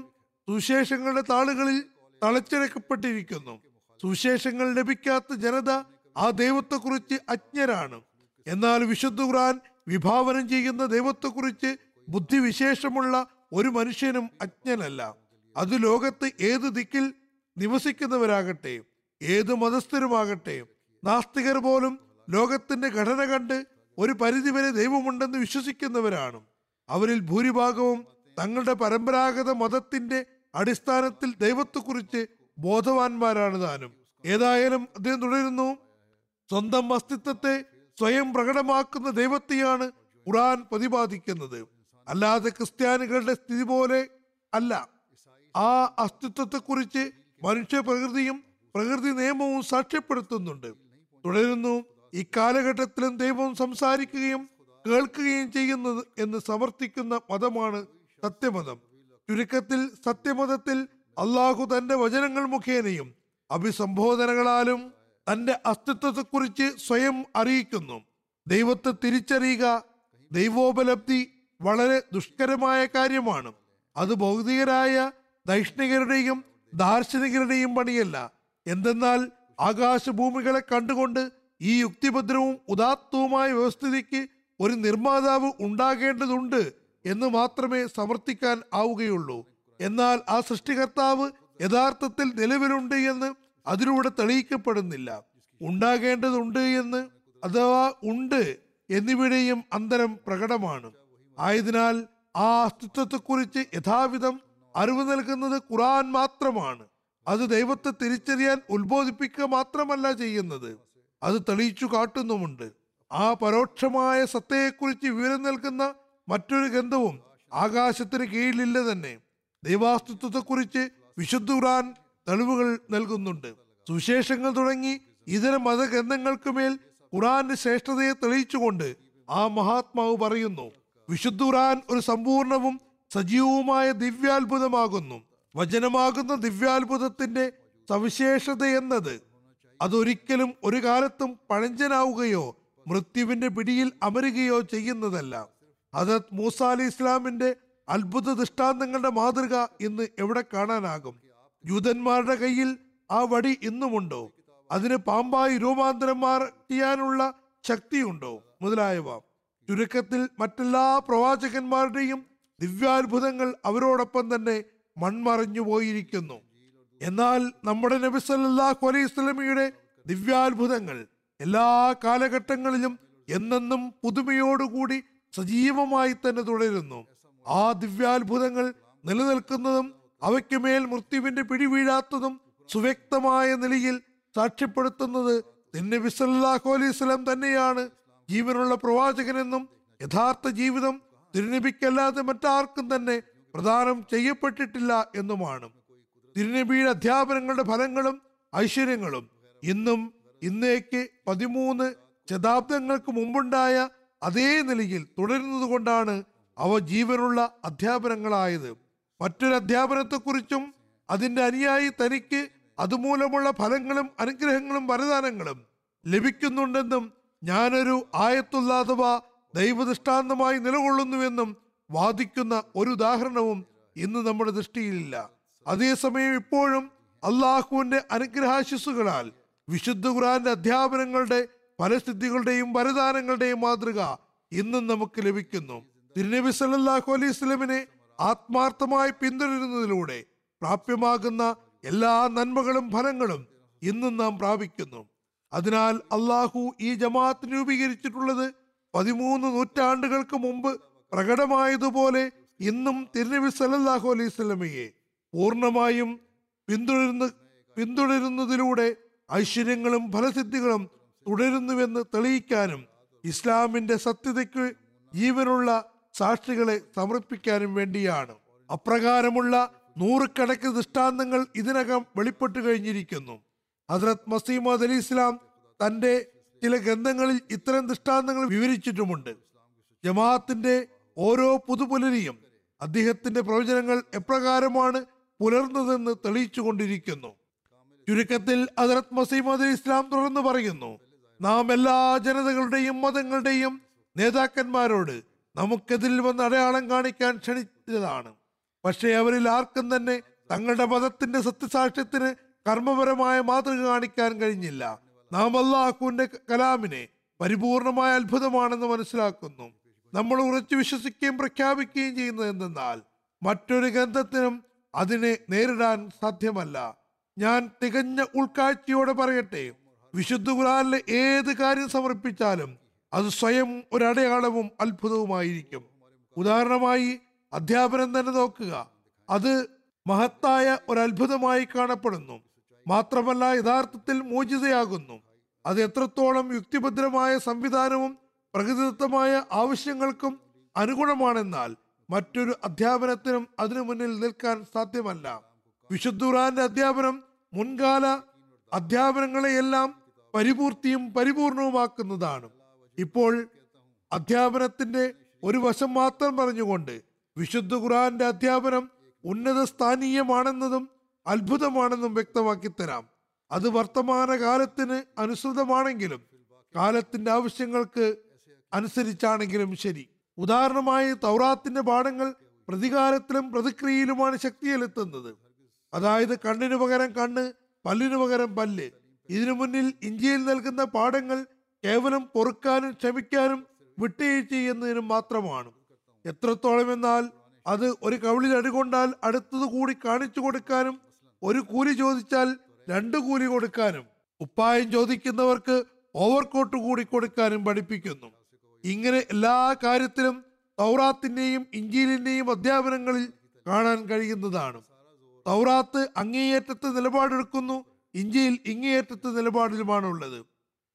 സുവിശേഷങ്ങളുടെ താളുകളിൽ തളച്ചിടക്കപ്പെട്ടിരിക്കുന്നു സുവിശേഷങ്ങൾ ലഭിക്കാത്ത ജനത ആ ദൈവത്തെക്കുറിച്ച് അജ്ഞരാണ്. എന്നാൽ വിശുദ്ധ ഖുർആൻ വിഭാവനം ചെയ്യുന്ന ദൈവത്തെക്കുറിച്ച് ബുദ്ധിവിശേഷമുള്ള ഒരു മനുഷ്യനും അജ്ഞനല്ല. അത് ലോകത്ത് ഏത് ദിക്കിൽ നിവസിക്കുന്നവരാകട്ടെ ഏത് മതസ്ഥരുമാകട്ടെ നാസ്തികർ പോലും ലോകത്തിന്റെ ഘടന കണ്ട് ഒരു പരിധിവരെ ദൈവമുണ്ടെന്ന് വിശ്വസിക്കുന്നവരാണ്. അവരിൽ ഭൂരിഭാഗവും തങ്ങളുടെ പരമ്പരാഗത മതത്തിന്റെ അടിസ്ഥാനത്തിൽ ദൈവത്തെക്കുറിച്ച് ബോധവാന്മാരാണ് താനും. ഏതായാലും അദ്ദേഹം തുടരുന്നു. സ്വന്തം അസ്തിത്വത്തെ സ്വയം പ്രകടമാക്കുന്ന ദൈവത്തെയാണ് ഖുറാൻ പ്രതിപാദിക്കുന്നത്. അല്ലാതെ ക്രിസ്ത്യാനികളുടെ സ്ഥിതി പോലെ അല്ല. ആ അസ്തിത്വത്തെക്കുറിച്ച് മനുഷ്യ പ്രകൃതിയും പ്രകൃതി നിയമവും സാക്ഷ്യപ്പെടുത്തുന്നുണ്ട്. തുടരുന്നു. ഈ കാലഘട്ടത്തിലും ദൈവം സംസാരിക്കുകയും കേൾക്കുകയും ചെയ്യുന്നത് എന്ന് സമർത്ഥിക്കുന്ന മതമാണ് സത്യമതം. ചുരുക്കത്തിൽ സത്യമതത്തിൽ അള്ളാഹു തന്റെ വചനങ്ങൾ മുഖേനയും അഭിസംബോധനകളാലും തന്റെ അസ്തിത്വത്തെക്കുറിച്ച് സ്വയം അറിയിക്കുന്നു. ദൈവത്തെ തിരിച്ചറിയുക ദൈവോപലബ്ധി വളരെ ദുഷ്കരമായ കാര്യമാണ്. അത് ഭൗതികരായ ദൈഷ്ണികരുടെയും ദാർശനികരുടെയും പണിയല്ല. എന്തെന്നാൽ ആകാശഭൂമികളെ കണ്ടുകൊണ്ട് ഈ യുക്തിഭദ്രവും ഉദാത്തവുമായ വ്യവസ്ഥിതിക്ക് ഒരു നിർമ്മാതാവ് ഉണ്ടാകേണ്ടതുണ്ട് എന്ന് മാത്രമേ സമർത്ഥിക്കാൻ ആവുകയുള്ളൂ. എന്നാൽ ആ സൃഷ്ടികർത്താവ് യഥാർത്ഥത്തിൽ നിലവിലുണ്ട് എന്ന് അതിലൂടെ തെളിയിക്കപ്പെടുന്നില്ല. ഉണ്ടാകേണ്ടതുണ്ട് എന്ന് അഥവാ ഉണ്ട് എന്നിവിടെയും അന്തരം പ്രകടമാണ്. ആയതിനാൽ ആ അസ്തിത്വത്തെക്കുറിച്ച് യഥാവിധം അറിവ് നൽകുന്നത് ഖുറാൻ മാത്രമാണ്. അത് ദൈവത്തെ തിരിച്ചറിയാൻ ഉത്ബോധിപ്പിക്കുക മാത്രമല്ല ചെയ്യുന്നത്. അത് തെളിയിച്ചു കാട്ടുന്നുമുണ്ട്. ആ പരോക്ഷമായ സത്തയെക്കുറിച്ച് വിവരം നൽകുന്ന മറ്റൊരു ഗ്രന്ഥവും ആകാശത്തിന് കീഴിലില്ല തന്നെ. ദൈവാസ്തിത്വത്തെക്കുറിച്ച് വിശുദ്ധ ഖുറാൻ തെളിവുകൾ നൽകുന്നുണ്ട്. സുവിശേഷങ്ങൾ തുടങ്ങി ഇതര മതഗ്രന്ഥങ്ങൾക്ക് മേൽ ഖുറാന്റെ ശ്രേഷ്ഠതയെ തെളിയിച്ചുകൊണ്ട് ആ മഹാത്മാവ് പറയുന്നു വിശുദ്ധ ഖുറാൻ ഒരു സമ്പൂർണവും സജീവവുമായ ദിവ്യാത്ഭുതമാകുന്നു. വചനമാകുന്ന ദിവ്യാത്ഭുതത്തിന്റെ സവിശേഷത എന്നത് അതൊരിക്കലും ഒരു കാലത്തും പഴഞ്ചനാവുകയോ മൃത്യുവിന്റെ പിടിയിൽ അമരുകയോ ചെയ്യുന്നതല്ല. ഹജത് മൂസ അലി ഇസ്ലാമിന്റെ അത്ഭുത ദൃഷ്ടാന്തങ്ങളുടെ മാതൃക ഇന്ന് എവിടെ കാണാനാകും? ജൂതന്മാരുടെ കയ്യിൽ ആ വടി ഇന്നുമുണ്ടോ? അതിന് പാമ്പായി രൂപാന്തരം മാറിയാനുള്ള ശക്തിയുണ്ടോ? മുതലായവ. ചുരുക്കത്തിൽ മറ്റെല്ലാ പ്രവാചകന്മാരുടെയും ദിവ്യാത്ഭുതങ്ങൾ അവരോടൊപ്പം തന്നെ മൺമറഞ്ഞു പോയിരിക്കുന്നു. എന്നാൽ നമ്മുടെ നബി സല്ലല്ലാഹു അലൈഹി സ്വലമിയുടെ ദിവ്യാത്ഭുതങ്ങൾ എല്ലാ കാലഘട്ടങ്ങളിലും എന്നെന്നും പുതുമയോടുകൂടി സജീവമായി തന്നെ തുടരുന്നു. ആ ദിവ്യാത്ഭുതങ്ങൾ നിലനിൽക്കുന്നതും അവയ്ക്ക് മേൽ മൃത്യുവിന്റെ പിടിവീഴാത്തതും സുവ്യക്തമായ നിലയിൽ സാക്ഷ്യപ്പെടുത്തുന്നത് നിന്നെ വിസല്ലാഹു അലൈസ്ലാം തന്നെയാണ്. ജീവനുള്ള പ്രവാചകനെന്നും യഥാർത്ഥ ജീവിതം തിരുനബിക്കല്ലാതെ മറ്റാർക്കും തന്നെ പ്രദാനം ചെയ്യപ്പെട്ടിട്ടില്ല എന്നുമാണ്. തിരുനബിയുടെ അധ്യാപനങ്ങളുടെ ഫലങ്ങളും ഐശ്വര്യങ്ങളും ഇന്നും ഇന്നേക്ക് പതിമൂന്ന് ശതാബ്ദങ്ങൾക്ക് മുമ്പുണ്ടായ അതേ നിലയിൽ തുടരുന്നത് കൊണ്ടാണ് അവ ജീവനുള്ള അധ്യാപനങ്ങളായത്. മറ്റൊരു അധ്യാപനത്തെക്കുറിച്ചും അതിന്റെ അനുയായി തനിക്ക് അതുമൂലമുള്ള ഫലങ്ങളും അനുഗ്രഹങ്ങളും വരദാനങ്ങളും ലഭിക്കുന്നുണ്ടെന്നും ഞാനൊരു ആയത്തുല്ലാതവ ദൈവദൃഷ്ടാന്തമായി നിലകൊള്ളുന്നുവെന്നും വാദിക്കുന്ന ഒരു ഉദാഹരണവും ഇന്ന് നമ്മുടെ ദൃഷ്ടിയിലില്ല. അതേസമയം ഇപ്പോഴും അള്ളാഹുവിന്റെ അനുഗ്രഹാശിസ്സുകളാൽ വിശുദ്ധ ഖുറാന്റെ അധ്യാപനങ്ങളുടെ ഫലസ്ഥിതികളുടെയും വരദാനങ്ങളുടെയും മാതൃക ഇന്നും നമുക്ക് ലഭിക്കുന്നു. തിരുനബി സല്ലാഹു അലൈഹി സ്വലമിനെ ആത്മാർത്ഥമായി പിന്തുടരുന്നതിലൂടെ പ്രാപ്യമാകുന്ന എല്ലാ നന്മകളും ഫലങ്ങളും ഇന്നും നാം പ്രാപിക്കുന്നു. അതിനാൽ അള്ളാഹു ഈ ജമാഅത്ത് രൂപീകരിച്ചിട്ടുള്ളത് പതിമൂന്ന് നൂറ്റാണ്ടുകൾക്ക് മുമ്പ് പ്രകടമായതുപോലെ ഇന്നും തിരുനബി സല്ലാഹു അലൈഹി സ്വലമയെ പൂർണമായും പിന്തുടരുന്ന പിന്തുടരുന്നതിലൂടെ ഐശ്വര്യങ്ങളും ഫലസിദ്ധികളും തുടരുന്നുവെന്ന് തെളിയിക്കാനും ഇസ്ലാമിന്റെ സത്യതയ്ക്ക് ജീവനുള്ള സാക്ഷികളെ സമർപ്പിക്കാനും വേണ്ടിയാണ്. അപ്രകാരമുള്ള നൂറുകണക്കിന് ദൃഷ്ടാന്തങ്ങൾ ഇതിനകം വെളിപ്പെട്ടു കഴിഞ്ഞിരിക്കുന്നു. ഹസ്രത് മസീമദ് അലി ഇസ്ലാം തന്റെ ചില ഗ്രന്ഥങ്ങളിൽ ഇത്തരം ദൃഷ്ടാന്തങ്ങൾ വിവരിച്ചിട്ടുമുണ്ട്. ജമാഅത്തിന്റെ ഓരോ പുതുപുലരിയും അദ്ദേഹത്തിന്റെ പ്രവചനങ്ങൾ എപ്രകാരമാണ് പുലർന്നതെന്ന് തെളിയിച്ചുകൊണ്ടിരിക്കുന്നു. ചുരുക്കത്തിൽ ഹസരത് മസീമദ് അലി ഇസ്ലാം തുടർന്ന് പറയുന്നു നാം എല്ലാ ജനതകളുടെയും മതങ്ങളുടെയും നേതാക്കന്മാരോട് നമുക്കെതിരിൽ വന്ന് അടയാളം കാണിക്കാൻ ക്ഷണിച്ചതാണ്. പക്ഷേ അവരിൽ ആർക്കും തന്നെ തങ്ങളുടെ മതത്തിന്റെ സത്യസാക്ഷ്യത്തിന് കർമ്മപരമായ മാതൃക കാണിക്കാൻ കഴിഞ്ഞില്ല. നാം അള്ളാഹുവിന്റെ കലാമിനെ പരിപൂർണമായ അത്ഭുതമാണെന്ന് മനസ്സിലാക്കുന്നു. നമ്മൾ ഉറച്ചു വിശ്വസിക്കുകയും പ്രഖ്യാപിക്കുകയും ചെയ്യുന്നത് എന്തെന്നാൽ മറ്റൊരു ഗ്രന്ഥത്തിനും അതിനെ നേരിടാൻ സാധ്യമല്ല. ഞാൻ തികഞ്ഞ ഉൾക്കാഴ്ചയോടെ പറയട്ടെ. വിശുദ്ധ ഖുറാനിലെ ഏത് കാര്യം സമർപ്പിച്ചാലും അത് സ്വയം ഒരു അടയാളവും അത്ഭുതവുമായിരിക്കും. ഉദാഹരണമായി അധ്യാപനം തന്നെ നോക്കുക. അത് മഹത്തായ ഒരു അത്ഭുതമായി കാണപ്പെടുന്നു. മാത്രമല്ല യഥാർത്ഥത്തിൽ മോചിതയാകുന്നു. അത് എത്രത്തോളം യുക്തിഭദ്രമായ സംവിധാനവും പ്രകൃതിദത്തമായ ആവശ്യങ്ങൾക്കും അനുഗുണമാണെന്നാൽ മറ്റൊരു അധ്യാപനത്തിനും അതിനു മുന്നിൽ നിൽക്കാൻ സാധ്യമല്ല. വിശുദ്ധുറാന്റെ അധ്യാപനം മുൻകാല അധ്യാപനങ്ങളെയെല്ലാം പരിപൂർത്തിയും പരിപൂർണവുമാക്കുന്നതാണ്. ഇപ്പോൾ അധ്യാപനത്തിന്റെ ഒരു വശം മാത്രം പറഞ്ഞുകൊണ്ട് വിശുദ്ധ ഖുറാന്റെ അധ്യാപനം ഉന്നത സ്ഥാനീയമാണെന്നതും അത്ഭുതമാണെന്നും വ്യക്തമാക്കി തരാം. അത് വർത്തമാന കാലത്തിന് അനുസൃതമാണെങ്കിലും കാലത്തിന്റെ ആവശ്യങ്ങൾക്ക് അനുസരിച്ചാണെങ്കിലും ശരി. ഉദാഹരണമായി തൗറാത്തിന്റെ പാഠങ്ങൾ പ്രതികാരത്തിലും പ്രതിക്രിയയിലുമാണ് ശക്തിയിലെത്തുന്നത്. അതായത് കണ്ണിനു പകരം കണ്ണ് പല്ലിനു പകരം പല്ല്. ഇതിനു മുന്നിൽ ഇന്ത്യയിൽ നൽകുന്ന പാഠങ്ങൾ കേവലം പൊറുക്കാനും ക്ഷമിക്കാനും വിട്ടുവീഴ്ച ചെയ്യുന്നതിനും മാത്രമാണ്. എത്രത്തോളം എന്നാൽ അത് ഒരു കവിളിൽ അടികൊണ്ടാൽ അടുത്തത് കൂടി കാണിച്ചു കൊടുക്കാനും ഒരു കൂലി ചോദിച്ചാൽ രണ്ട് കൂലി കൊടുക്കാനും ഉപ്പായം ചോദിക്കുന്നവർക്ക് ഓവർകോട്ട് കൂടി കൊടുക്കാനും പഠിപ്പിക്കുന്നു. ഇങ്ങനെ എല്ലാ കാര്യത്തിലും തൗറാത്തിന്റെയും ഇഞ്ചീലിന്റെയും അധ്യാപനങ്ങളിൽ കാണാൻ കഴിയുന്നതാണ്. തൗറാത്ത് അങ്ങേയറ്റത്ത് നിലപാടെടുക്കുന്നു ഇഞ്ചിയിൽ ഇങ്ങേയറ്റത്ത് നിലപാടിലുമാണുള്ളത്.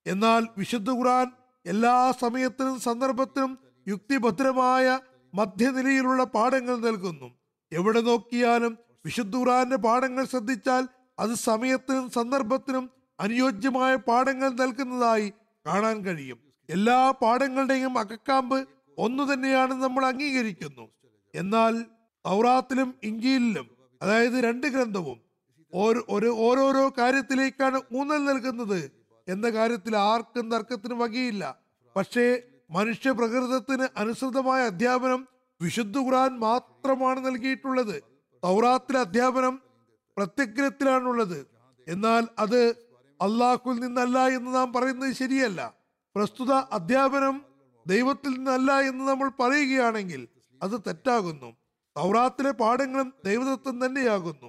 എന്നാൽ വിശുദ്ധ ഖുറാൻ എല്ലാ സമയത്തിനും സന്ദർഭത്തിനും യുക്തിഭദ്രമായ മധ്യനിലയിലുള്ള പാഠങ്ങൾ നൽകുന്നു. എവിടെ നോക്കിയാലും വിശുദ്ധ ഖുറാന്റെ പാഠങ്ങൾ ശ്രദ്ധിച്ചാൽ അത് സമയത്തിനും സന്ദർഭത്തിനും അനുയോജ്യമായ പാഠങ്ങൾ നൽകുന്നതായി കാണാൻ കഴിയും. എല്ലാ പാഠങ്ങളുടെയും അകക്കാമ്പ് ഒന്നു തന്നെയാണെന്ന് നമ്മൾ അംഗീകരിക്കുന്നു. എന്നാൽ ഔറാത്തിലും ഇഞ്ചിയിലും അതായത് രണ്ട് ഗ്രന്ഥവും ഓരോ ഓരോരോ കാര്യത്തിലേക്കാണ് ഊന്നൽ നൽകുന്നത്. എന്ന കാര്യത്തിൽ ആർക്കും തർക്കത്തിന് വകയില്ല. പക്ഷേ മനുഷ്യ പ്രകൃതത്തിന് അനുസൃതമായ അധ്യാപനം വിശുദ്ധ ഖുർആൻ മാത്രമാണ് നൽകിയിട്ടുള്ളത്. തൗറാത്തിലെ അധ്യാപനം പ്രത്യഗ്രത്തിലാണുള്ളത്. എന്നാൽ അത് അള്ളാഹുൽ നിന്നല്ല എന്ന് നാം പറയുന്നത് ശരിയല്ല. പ്രസ്തുത അധ്യാപനം ദൈവത്തിൽ നിന്നല്ല എന്ന് നമ്മൾ പറയുകയാണെങ്കിൽ അത് തെറ്റാകുന്നു. തൗറാത്തിലെ പാഠങ്ങളും ദൈവതത്വം തന്നെയാകുന്നു.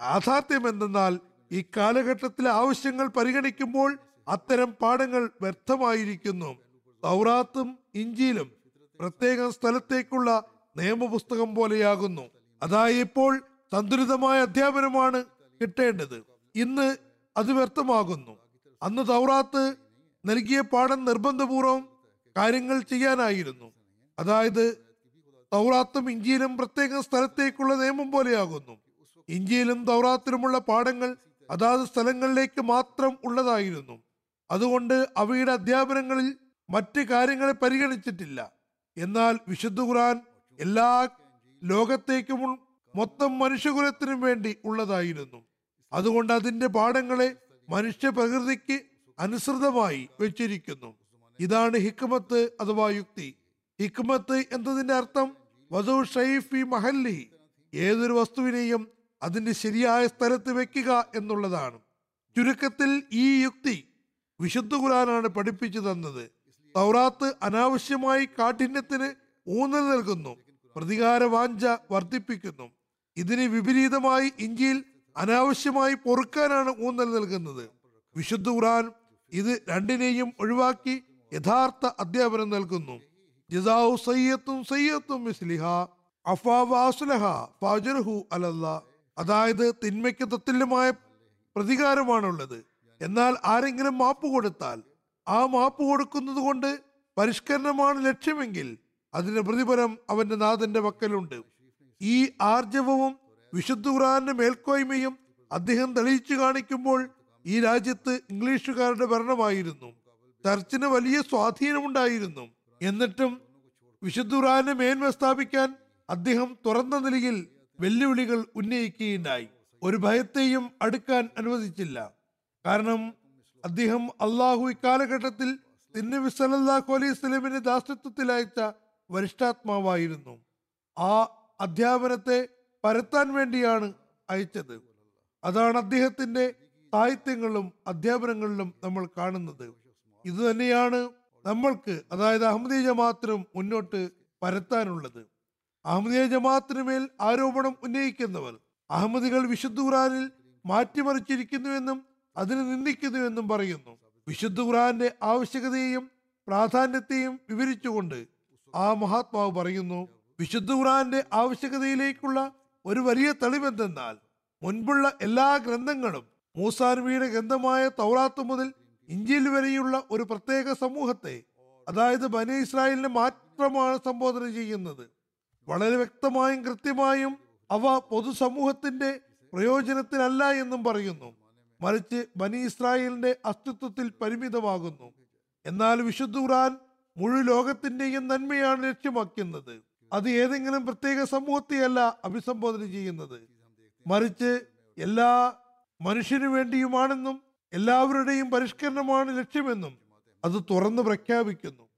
യാഥാർത്ഥ്യം എന്തെന്നാൽ ഈ കാലഘട്ടത്തിലെ ആവശ്യങ്ങൾ പരിഗണിക്കുമ്പോൾ അത്തരം പാഠങ്ങൾ വ്യർത്ഥമായിരിക്കുന്നു. തൗറാത്തും ഇഞ്ചിയിലും പ്രത്യേക സ്ഥലത്തേക്കുള്ള നിയമപുസ്തകം പോലെയാകുന്നു. അതായത് ഇപ്പോൾ സന്തുലിതമായ അധ്യാപനമാണ് കിട്ടേണ്ടത്. ഇന്ന് അത് വ്യർത്ഥമാകുന്നു. അന്ന് തൗറാത്ത് നൽകിയ പാഠം നിർബന്ധപൂർവം കാര്യങ്ങൾ ചെയ്യാനായിരുന്നു. അതായത് തൗറാത്തും ഇഞ്ചിയിലും പ്രത്യേക സ്ഥലത്തേക്കുള്ള നിയമം പോലെയാകുന്നു. ഇഞ്ചിയിലും തൗറാത്തിലുമുള്ള പാഠങ്ങൾ അതാത് സ്ഥലങ്ങളിലേക്ക് മാത്രം ഉള്ളതായിരുന്നു. അതുകൊണ്ട് അവയുടെ അധ്യാപനങ്ങളിൽ മറ്റ് കാര്യങ്ങളെ പരിഗണിച്ചിട്ടില്ല. എന്നാൽ വിശുദ്ധ ഖുർആൻ എല്ലാ ലോകത്തേക്കും മൊത്തം മനുഷ്യകുലത്തിനും വേണ്ടി ഉള്ളതായിരുന്നു. അതുകൊണ്ട് അതിന്റെ പാഠങ്ങളെ മനുഷ്യ പ്രകൃതിക്ക് അനുസൃതമായി വെച്ചിരിക്കുന്നു. ഇതാണ് ഹിക്മത്ത് അഥവാ യുക്തി. ഹിക്മത്ത് എന്നതിന്റെ അർത്ഥം വധു ഷൈഫി മഹല്ലി ഏതൊരു വസ്തുവിനെയും അതിന്റെ ശരിയായ സ്ഥലത്ത് വെക്കുക എന്നുള്ളതാണ്. ചുരുക്കത്തിൽ ഈ യുക്തി വിശുദ്ധ ഖുരാനാണ് പഠിപ്പിച്ചു തന്നത്. തൗറാത്ത് അനാവശ്യമായി കാഠിന്യത്തിന് ഊന്നൽ നൽകുന്നു പ്രതികാര വാഞ്ച വർദ്ധിപ്പിക്കുന്നു. ഇതിന് വിപരീതമായി ഇഞ്ചിയിൽ അനാവശ്യമായി പൊറുക്കാനാണ് ഊന്നൽ നൽകുന്നത്. വിശുദ്ധ ഖുറാൻ ഇത് രണ്ടിനെയും ഒഴിവാക്കി യഥാർത്ഥ അധ്യാപനം നൽകുന്നു. ജസാഉ സയ്യത്തും സയ്യത്തും മിസ്ലിഹ അഫാ വാസുലഹ ഫാജർഹു അലല്ല. അതായത് തിന്മയ്ക്ക് തത്തുല്യമായ പ്രതികാരമാണുള്ളത്. എന്നാൽ ആരെങ്കിലും മാപ്പ് കൊടുത്താൽ ആ മാപ്പ് കൊടുക്കുന്നത് കൊണ്ട് പരിഷ്കരണമാണ് ലക്ഷ്യമെങ്കിൽ അതിന്റെ പ്രതിഫലം അവന്റെ നാഥന്റെ പക്കലുണ്ട്. ഈ ആർജവവും വിശുദ്ധ ഖുറാന്റെ മേൽക്കോയ്മയും അദ്ദേഹം തെളിയിച്ചു കാണിക്കുമ്പോൾ ഈ രാജ്യത്ത് ഇംഗ്ലീഷുകാരുടെ ഭരണമായിരുന്നു. ചർച്ചിന് വലിയ സ്വാധീനമുണ്ടായിരുന്നു. എന്നിട്ടും വിശുദ്ധ ഖുറാനെ മേന്മ സ്ഥാപിക്കാൻ അദ്ദേഹം തുറന്ന നിലയിൽ വെല്ലുവിളികൾ ഉന്നയിക്കുകയുണ്ടായി. ഒരു ഭയത്തെയും അടുക്കാൻ അനുവദിച്ചില്ല. കാരണം അദ്ദേഹം അള്ളാഹു ഇക്കാലഘട്ടത്തിൽ തിന്നബി സലല്ലാഹു അലൈഹി സ്വലമിന്റെ ദാസത്വത്തിൽ അയച്ച വരിഷ്ഠാത്മാവായിരുന്നു ആ അധ്യാപനത്തെ പരത്താൻ വേണ്ടിയാണ് അയച്ചത്. അതാണ് അദ്ദേഹത്തിന്റെ സാഹിത്യങ്ങളിലും അധ്യാപനങ്ങളിലും നമ്മൾ കാണുന്നത്. ഇതുതന്നെയാണ് നമ്മൾക്ക് അതായത് അഹമ്മദീയ ജമാത്തിനും മുന്നോട്ട് പരത്താനുള്ളത്. അഹമ്മദീയ ജമാഅത്തിന് മേൽ ആരോപണം ഉന്നയിക്കുന്നവർ അഹമ്മദികൾ വിശുദ്ധ ഖുറാനിൽ മാറ്റിമറിച്ചിരിക്കുന്നുവെന്നും അതിനെ നിന്ദിക്കുന്നുവെന്നും പറയുന്നു. വിശുദ്ധ ഖുറാന്റെ ആവശ്യകതയെയും പ്രാധാന്യത്തെയും വിവരിച്ചുകൊണ്ട് ആ മഹാത്മാവ് പറയുന്നു വിശുദ്ധ ഖുറാന്റെ ആവശ്യകതയിലേക്കുള്ള ഒരു വലിയ തെളിവെന്തെന്നാൽ മുൻപുള്ള എല്ലാ ഗ്രന്ഥങ്ങളും മൂസാനബിയുടെ ഗ്രന്ഥമായ തൗറാത്ത് മുതൽ ഇഞ്ചിൽ വരെയുള്ള ഒരു പ്രത്യേക സമൂഹത്തെ അതായത് ബനി ഇസ്രായേലിനെ മാത്രമാണ് സംബോധന ചെയ്യുന്നത്. വളരെ വ്യക്തമായും കൃത്യമായും അവ പൊതുസമൂഹത്തിന്റെ പ്രയോജനത്തിനല്ല എന്നും പറയുന്നു. മറിച്ച് ബനി ഇസ്രായേലിന്റെ അസ്തിത്വത്തിൽ പരിമിതമാകുന്നു. എന്നാൽ വിശുദ്ധ ഖുറാൻ മുഴു ലോകത്തിന്റെയും നന്മയാണ് ലക്ഷ്യമാക്കുന്നത്. അത് ഏതെങ്കിലും പ്രത്യേക സമൂഹത്തെയല്ല അഭിസംബോധന ചെയ്യുന്നത്. മറിച്ച് എല്ലാ മനുഷ്യനു വേണ്ടിയുമാണെന്നും എല്ലാവരുടെയും പരിഷ്കരണമാണ് ലക്ഷ്യമെന്നും അത് തുറന്നു പ്രഖ്യാപിക്കുന്നു.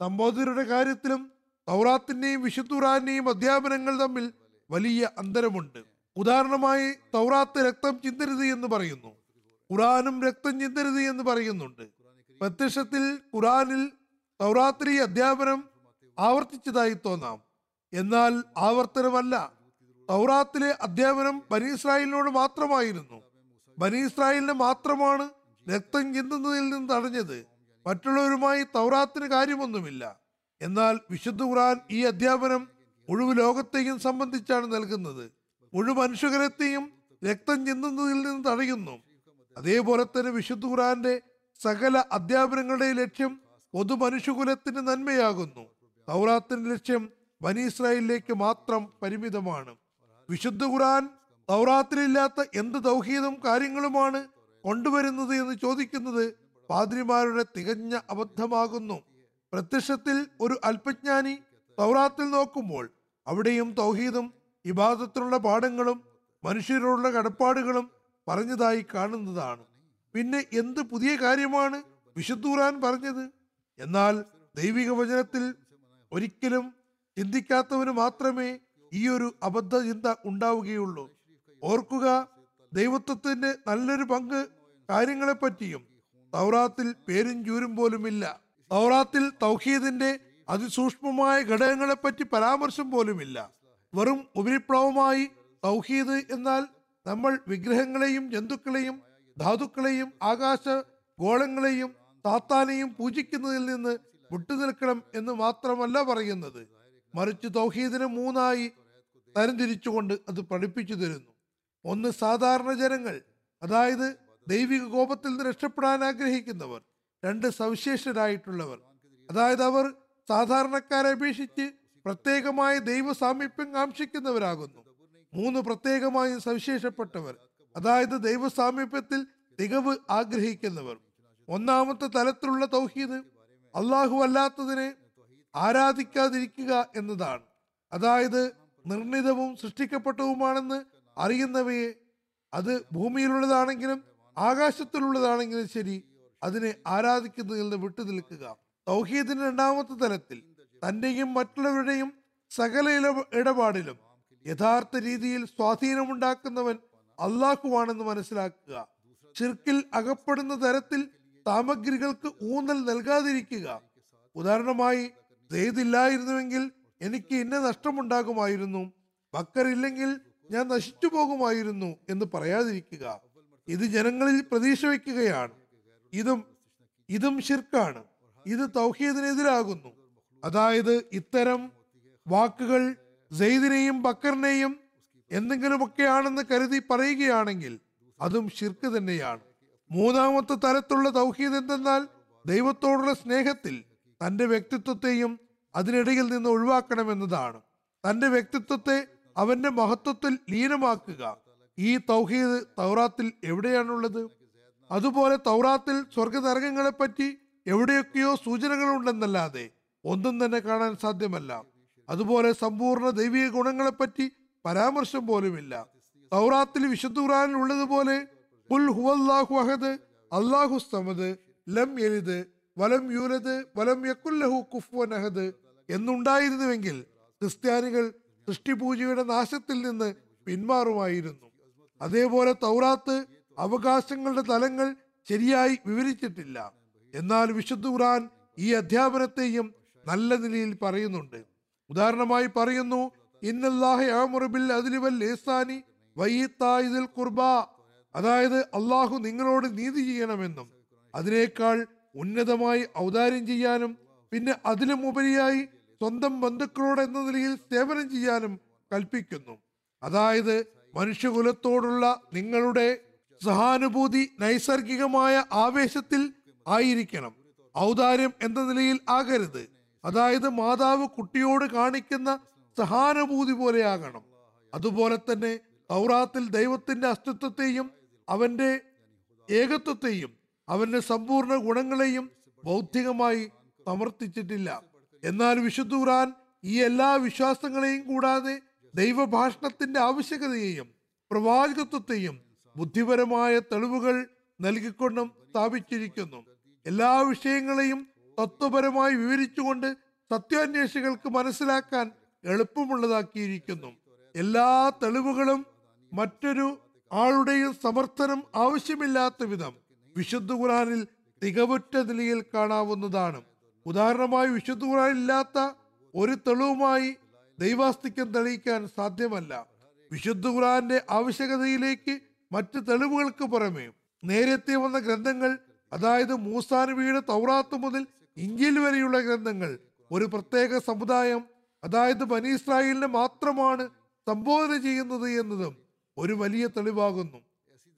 സംബോധനയുടെ കാര്യത്തിലും തൗറാത്തിന്റെയും വിശുദ്ധ ഖുറാന്റെയും അധ്യാപനങ്ങൾ തമ്മിൽ വലിയ അന്തരമുണ്ട്. ഉദാഹരണമായി തൗറാത്ത് രക്തം ചിന്തരുത് എന്ന് പറയുന്നു. ഖുറാനും രക്തം ചിന്തരുത് എന്ന് പറയുന്നുണ്ട്. പ്രത്യക്ഷത്തിൽ ഖുറാനിൽ തൗറാത്തിലെ ഈ അധ്യാപനം ആവർത്തിച്ചതായി തോന്നാം. എന്നാൽ ആവർത്തനമല്ല. തൗറാത്തിലെ അധ്യാപനം ബനീസ്രായേലിനോട് മാത്രമായിരുന്നു. ബനീസ്രായേലിനെ മാത്രമാണ് രക്തം ചിന്തുന്നതിൽ നിന്ന് തടഞ്ഞത്. മറ്റുള്ളവരുമായി തൗറാത്തിന് കാര്യമൊന്നുമില്ല. എന്നാൽ വിശുദ്ധ ഖുറാൻ ഈ അധ്യാപനം മുഴുവൻ ലോകത്തെയും സംബന്ധിച്ചാണ് നൽകുന്നത്. മുഴുവൻ മനുഷ്യകരത്തെയും രക്തം ചിന്തുന്നതിൽ നിന്ന് തടയുന്നു. അതേപോലെ തന്നെ വിശുദ്ധ ഖുറാന്റെ സകല അധ്യാപനങ്ങളുടെ ലക്ഷ്യം പൊതു മനുഷ്യകുലത്തിന് നന്മയാകുന്നു. തൗറാത്തിന്റെ ലക്ഷ്യം ബനി ഇസ്രായേലിലേക്ക് മാത്രം പരിമിതമാണ്. വിശുദ്ധ ഖുറാൻ തൗറാത്തിലില്ലാത്ത എന്ത് ദൗഹീദും കാര്യങ്ങളുമാണ് കൊണ്ടുവരുന്നത് എന്ന് ചോദിക്കുന്നത് പാദ്രിമാരുടെ തികഞ്ഞ അബദ്ധമാകുന്നു. പ്രത്യക്ഷത്തിൽ ഒരു അല്പജ്ഞാനി തൗറാത്തിൽ നോക്കുമ്പോൾ അവിടെയും തൗഹീദും ഇബാദത്തിലുള്ള പാഠങ്ങളും മനുഷ്യരോടുള്ള കടപ്പാടുകളും പറഞ്ഞതായി കാണുന്നതാണ്. പിന്നെ എന്ത് പുതിയ കാര്യമാണ് വിശുദ്ധൂറാൻ പറഞ്ഞത്? എന്നാൽ ദൈവിക വചനത്തിൽ ഒരിക്കലും ചിന്തിക്കാത്തവന് മാത്രമേ ഈ ഒരു അബദ്ധ ചിന്ത ഉണ്ടാവുകയുള്ളൂ. ഓർക്കുക ദൈവത്വത്തിന്റെ നല്ലൊരു പങ്ക് കാര്യങ്ങളെപ്പറ്റിയും തൗറാത്തിൽ പേരും ചൂരും പോലുമില്ല. തൗറാത്തിൽ തൗഹീദിന്റെ അതിസൂക്ഷ്മമായ ഘടകങ്ങളെപ്പറ്റി പരാമർശം പോലുമില്ല. വെറും ഉപരിപ്ലവമായി തൗഹീദ് എന്നാൽ നമ്മൾ വിഗ്രഹങ്ങളെയും ജന്തുക്കളെയും ധാതുക്കളെയും ആകാശ ഗോളങ്ങളെയും താത്താനെയും പൂജിക്കുന്നതിൽ നിന്ന് വിട്ടുനിൽക്കണം എന്ന് മാത്രമല്ല പറയുന്നത്. മറിച്ച് തൗഹീദിനെ മൂന്നായി തരംതിരിച്ചുകൊണ്ട് അത് പഠിപ്പിച്ചു തരുന്നു. ഒന്ന് സാധാരണ ജനങ്ങൾ അതായത് ദൈവിക കോപത്തിൽ നിന്ന് രക്ഷപ്പെടാൻ ആഗ്രഹിക്കുന്നവർ. രണ്ട് സവിശേഷരായിട്ടുള്ളവർ. അതായത് അവർ സാധാരണക്കാരെ അപേക്ഷിച്ച് പ്രത്യേകമായ ദൈവ സാമീപ്യം കാക്ഷിക്കുന്നവരാകുന്നു. മൂന്ന് പ്രത്യേകമായും സവിശേഷപ്പെട്ടവർ. അതായത് ദൈവസാമീപ്യത്തിൽ തികവ് ആഗ്രഹിക്കുന്നവർ. ഒന്നാമത്തെ തലത്തിലുള്ള തൗഹീദ് അള്ളാഹു അല്ലാത്തതിനെ ആരാധിക്കാതിരിക്കുക എന്നതാണ്. അതായത് നിർണിതവും സൃഷ്ടിക്കപ്പെട്ടവുമാണെന്ന് അറിയുന്നവയെ അത് ഭൂമിയിലുള്ളതാണെങ്കിലും ആകാശത്തിലുള്ളതാണെങ്കിലും ശരി അതിനെ ആരാധിക്കുന്നതിൽ നിന്ന് വിട്ടു നിൽക്കുക തൗഹീദിന്റെ രണ്ടാമത്തെ തലത്തിൽ തന്റെയും മറ്റുള്ളവരുടെയും സകല ഇടപാടിലും യഥാർത്ഥ രീതിയിൽ സ്വാധീനമുണ്ടാക്കുന്നവൻ അള്ളാഹുവാണെന്ന് മനസ്സിലാക്കുക. ചിർക്കിൽ അകപ്പെടുന്ന തരത്തിൽ സാമഗ്രികൾക്ക് ഊന്നൽ നൽകാതിരിക്കുക. ഉദാഹരണമായി ഇല്ലായിരുന്നുവെങ്കിൽ എനിക്ക് ഇന്ന നഷ്ടമുണ്ടാകുമായിരുന്നു. ബക്കറില്ലെങ്കിൽ ഞാൻ നശിച്ചു പോകുമായിരുന്നു എന്ന് പറയാതിരിക്കുക. ഇത് ജനങ്ങളിൽ പ്രതീക്ഷ വയ്ക്കുകയാണ്. ഇതും ഇതും ഷിർക്കാണ് ഇത് തൗഹീദിനെതിരാകുന്നു. അതായത് ഇത്തരം വാക്കുകൾ സെയ്ദിനെയും ബക്കറിനെയും എന്തെങ്കിലുമൊക്കെയാണെന്ന് കരുതി പറയുകയാണെങ്കിൽ അതും ഷിർക്ക് തന്നെയാണ്. മൂന്നാമത്തെ തരത്തിലുള്ള തൗഹീദ് എന്തെന്നാൽ ദൈവത്തോടുള്ള സ്നേഹത്തിൽ തന്റെ വ്യക്തിത്വത്തെയും അതിനിടയിൽ നിന്ന് ഒഴിവാക്കണമെന്നതാണ്. തന്റെ വ്യക്തിത്വത്തെ അവന്റെ മഹത്വത്തിൽ ലീനമാക്കുക. ഈ തൗഹീദ് തൗറാത്തിൽ എവിടെയാണുള്ളത്? അതുപോലെ തൗറാത്തിൽ സ്വർഗതരംഗങ്ങളെപ്പറ്റി പറ്റി എവിടെയൊക്കെയോ സൂചനകളുണ്ടെന്നല്ലാതെ ഒന്നും തന്നെ കാണാൻ സാധ്യമല്ല. അതുപോലെ സമ്പൂർണ ദൈവിക ഗുണങ്ങളെപ്പറ്റി പരാമർശം പോലുമില്ല. തൗറാത്തിൽ വിശുദ്ധ ഖുറാനിൽ ഉള്ളതുപോലെ ഹുവല്ലാഹു അഹദ് അള്ളാഹു സമദ് ലം യലിദ് വലം യൂലദ് വലം യക്കുല്ലഹു കുഫുവൻ അഹദ് എന്നുണ്ടായിരുന്നുവെങ്കിൽ ക്രിസ്ത്യാനികൾ സൃഷ്ടിപൂജയുടെ നാശത്തിൽ നിന്ന് പിന്മാറുമായിരുന്നു. അതേപോലെ തൗറാത്ത് അവകാശങ്ങളുടെ തലങ്ങൾ ശരിയായി വിവരിച്ചിട്ടില്ല. എന്നാൽ വിശുദ്ധ ഖുറാൻ ഈ അധ്യാപനത്തെയും നല്ല നിലയിൽ പറയുന്നുണ്ട്. ഉദാഹരണമായി പറയുന്നു അതായത് അള്ളാഹു നിങ്ങളോട് നീതി ചെയ്യണമെന്നും അതിനേക്കാൾ ഉന്നതമായി ഔദാര്യം ചെയ്യാനും പിന്നെ അതിലും ഉപരിയായി സ്വന്തം ബന്ധുക്കളോട് എന്ന നിലയിൽ സേവനം ചെയ്യാനും കൽപ്പിക്കുന്നു. അതായത് മനുഷ്യകുലത്തോടുള്ള നിങ്ങളുടെ സഹാനുഭൂതി നൈസർഗികമായ ആവേശത്തിൽ ആയിരിക്കണം. ഔദാര്യം എന്ന നിലയിൽ ആകരുത്. അതായത് മാതാവ് കുട്ടിയോട് കാണിക്കുന്ന സഹാനുഭൂതി പോലെയാകണം. അതുപോലെ തന്നെ തൗറാത്തിൽ ദൈവത്തിന്റെ അസ്തിത്വത്തെയും അവന്റെ ഏകത്വത്തെയും അവന്റെ സമ്പൂർണ ഗുണങ്ങളെയും ബൗദ്ധികമായി സമർത്ഥിച്ചിട്ടില്ല. എന്നാൽ വിശുദ്ധ ഈ എല്ലാ വിശ്വാസങ്ങളെയും കൂടാതെ ദൈവഭാഷണത്തിന്റെ ആവശ്യകതയെയും പ്രവാചകത്വത്തെയും ബുദ്ധിപരമായ തെളിവുകൾ നൽകിക്കൊണ്ടും സ്ഥാപിച്ചിരിക്കുന്നു. എല്ലാ വിഷയങ്ങളെയും തത്വപരമായി വിവരിച്ചുകൊണ്ട് സത്യാന്വേഷികൾക്ക് മനസ്സിലാക്കാൻ എളുപ്പമുള്ളതാക്കിയിരിക്കുന്നു. എല്ലാ തെളിവുകളും മറ്റൊരു ആളുടെയും സമർത്ഥനം ആവശ്യമില്ലാത്ത വിധം വിശുദ്ധ ഖുറാനിൽ തികവുറ്റ നിലയിൽ കാണാവുന്നതാണ്. ഉദാഹരണമായി വിശുദ്ധ ഖുറാൻ ഇല്ലാത്ത ഒരു തെളിവുമായി ദൈവാസ്തിക്യം തെളിയിക്കാൻ സാധ്യമല്ല. വിശുദ്ധ ഖുറാന്റെ ആവശ്യകതയിലേക്ക് മറ്റ് തെളിവുകൾക്ക് പുറമേ നേരത്തെ വന്ന ഗ്രന്ഥങ്ങൾ അതായത് മൂസാനബിയുടെ തൗറാത്ത് മുതൽ ഇഞ്ചിൽ വരെയുള്ള ഗ്രന്ഥങ്ങൾ ഒരു പ്രത്യേക സമുദായം അതായത് ബനി ഇസ്രായേലിനെ മാത്രമാണ് സംബോധന ചെയ്യുന്നത് എന്നതും ഒരു വലിയ തെളിവാകുന്നു.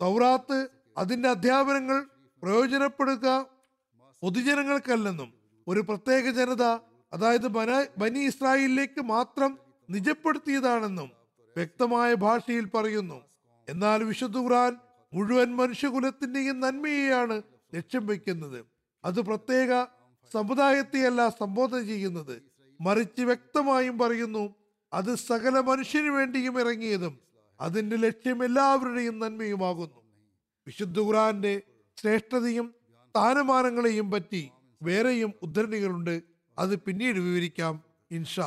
തൗറാത്ത് അതിന്റെ അധ്യാപനങ്ങൾ പ്രയോജനപ്പെടുക പൊതുജനങ്ങൾക്കല്ലെന്നും ഒരു പ്രത്യേക ജനത അതായത് ബന- ബനി ഇസ്രായേലിലേക്ക് മാത്രം നിജപ്പെടുത്തിയതാണെന്നും വ്യക്തമായ ഭാഷയിൽ പറയുന്നു. എന്നാൽ വിശുദ്ധ ഖുർആൻ മുഴുവൻ മനുഷ്യകുലത്തിന്റെയും നന്മയെയാണ് ലക്ഷ്യം വയ്ക്കുന്നത്. അത് പ്രത്യേക സമുദായത്തെയല്ല സംബോധന ചെയ്യുന്നത്. മറിച്ച് വ്യക്തമായും പറയുന്നു അത് സകല മനുഷ്യന് വേണ്ടിയും ഇറങ്ങിയതും അതിന്റെ ലക്ഷ്യം എല്ലാവരുടെയും നന്മയുമാകുന്നു. വിശുദ്ധ ഖുറാന്റെ ശ്രേഷ്ഠതയും സ്ഥാനമാനങ്ങളെയും പറ്റി വേറെയും ഉദ്ധരണികളുണ്ട്. അത് പിന്നീട് വിവരിക്കാം. ഇൻഷാ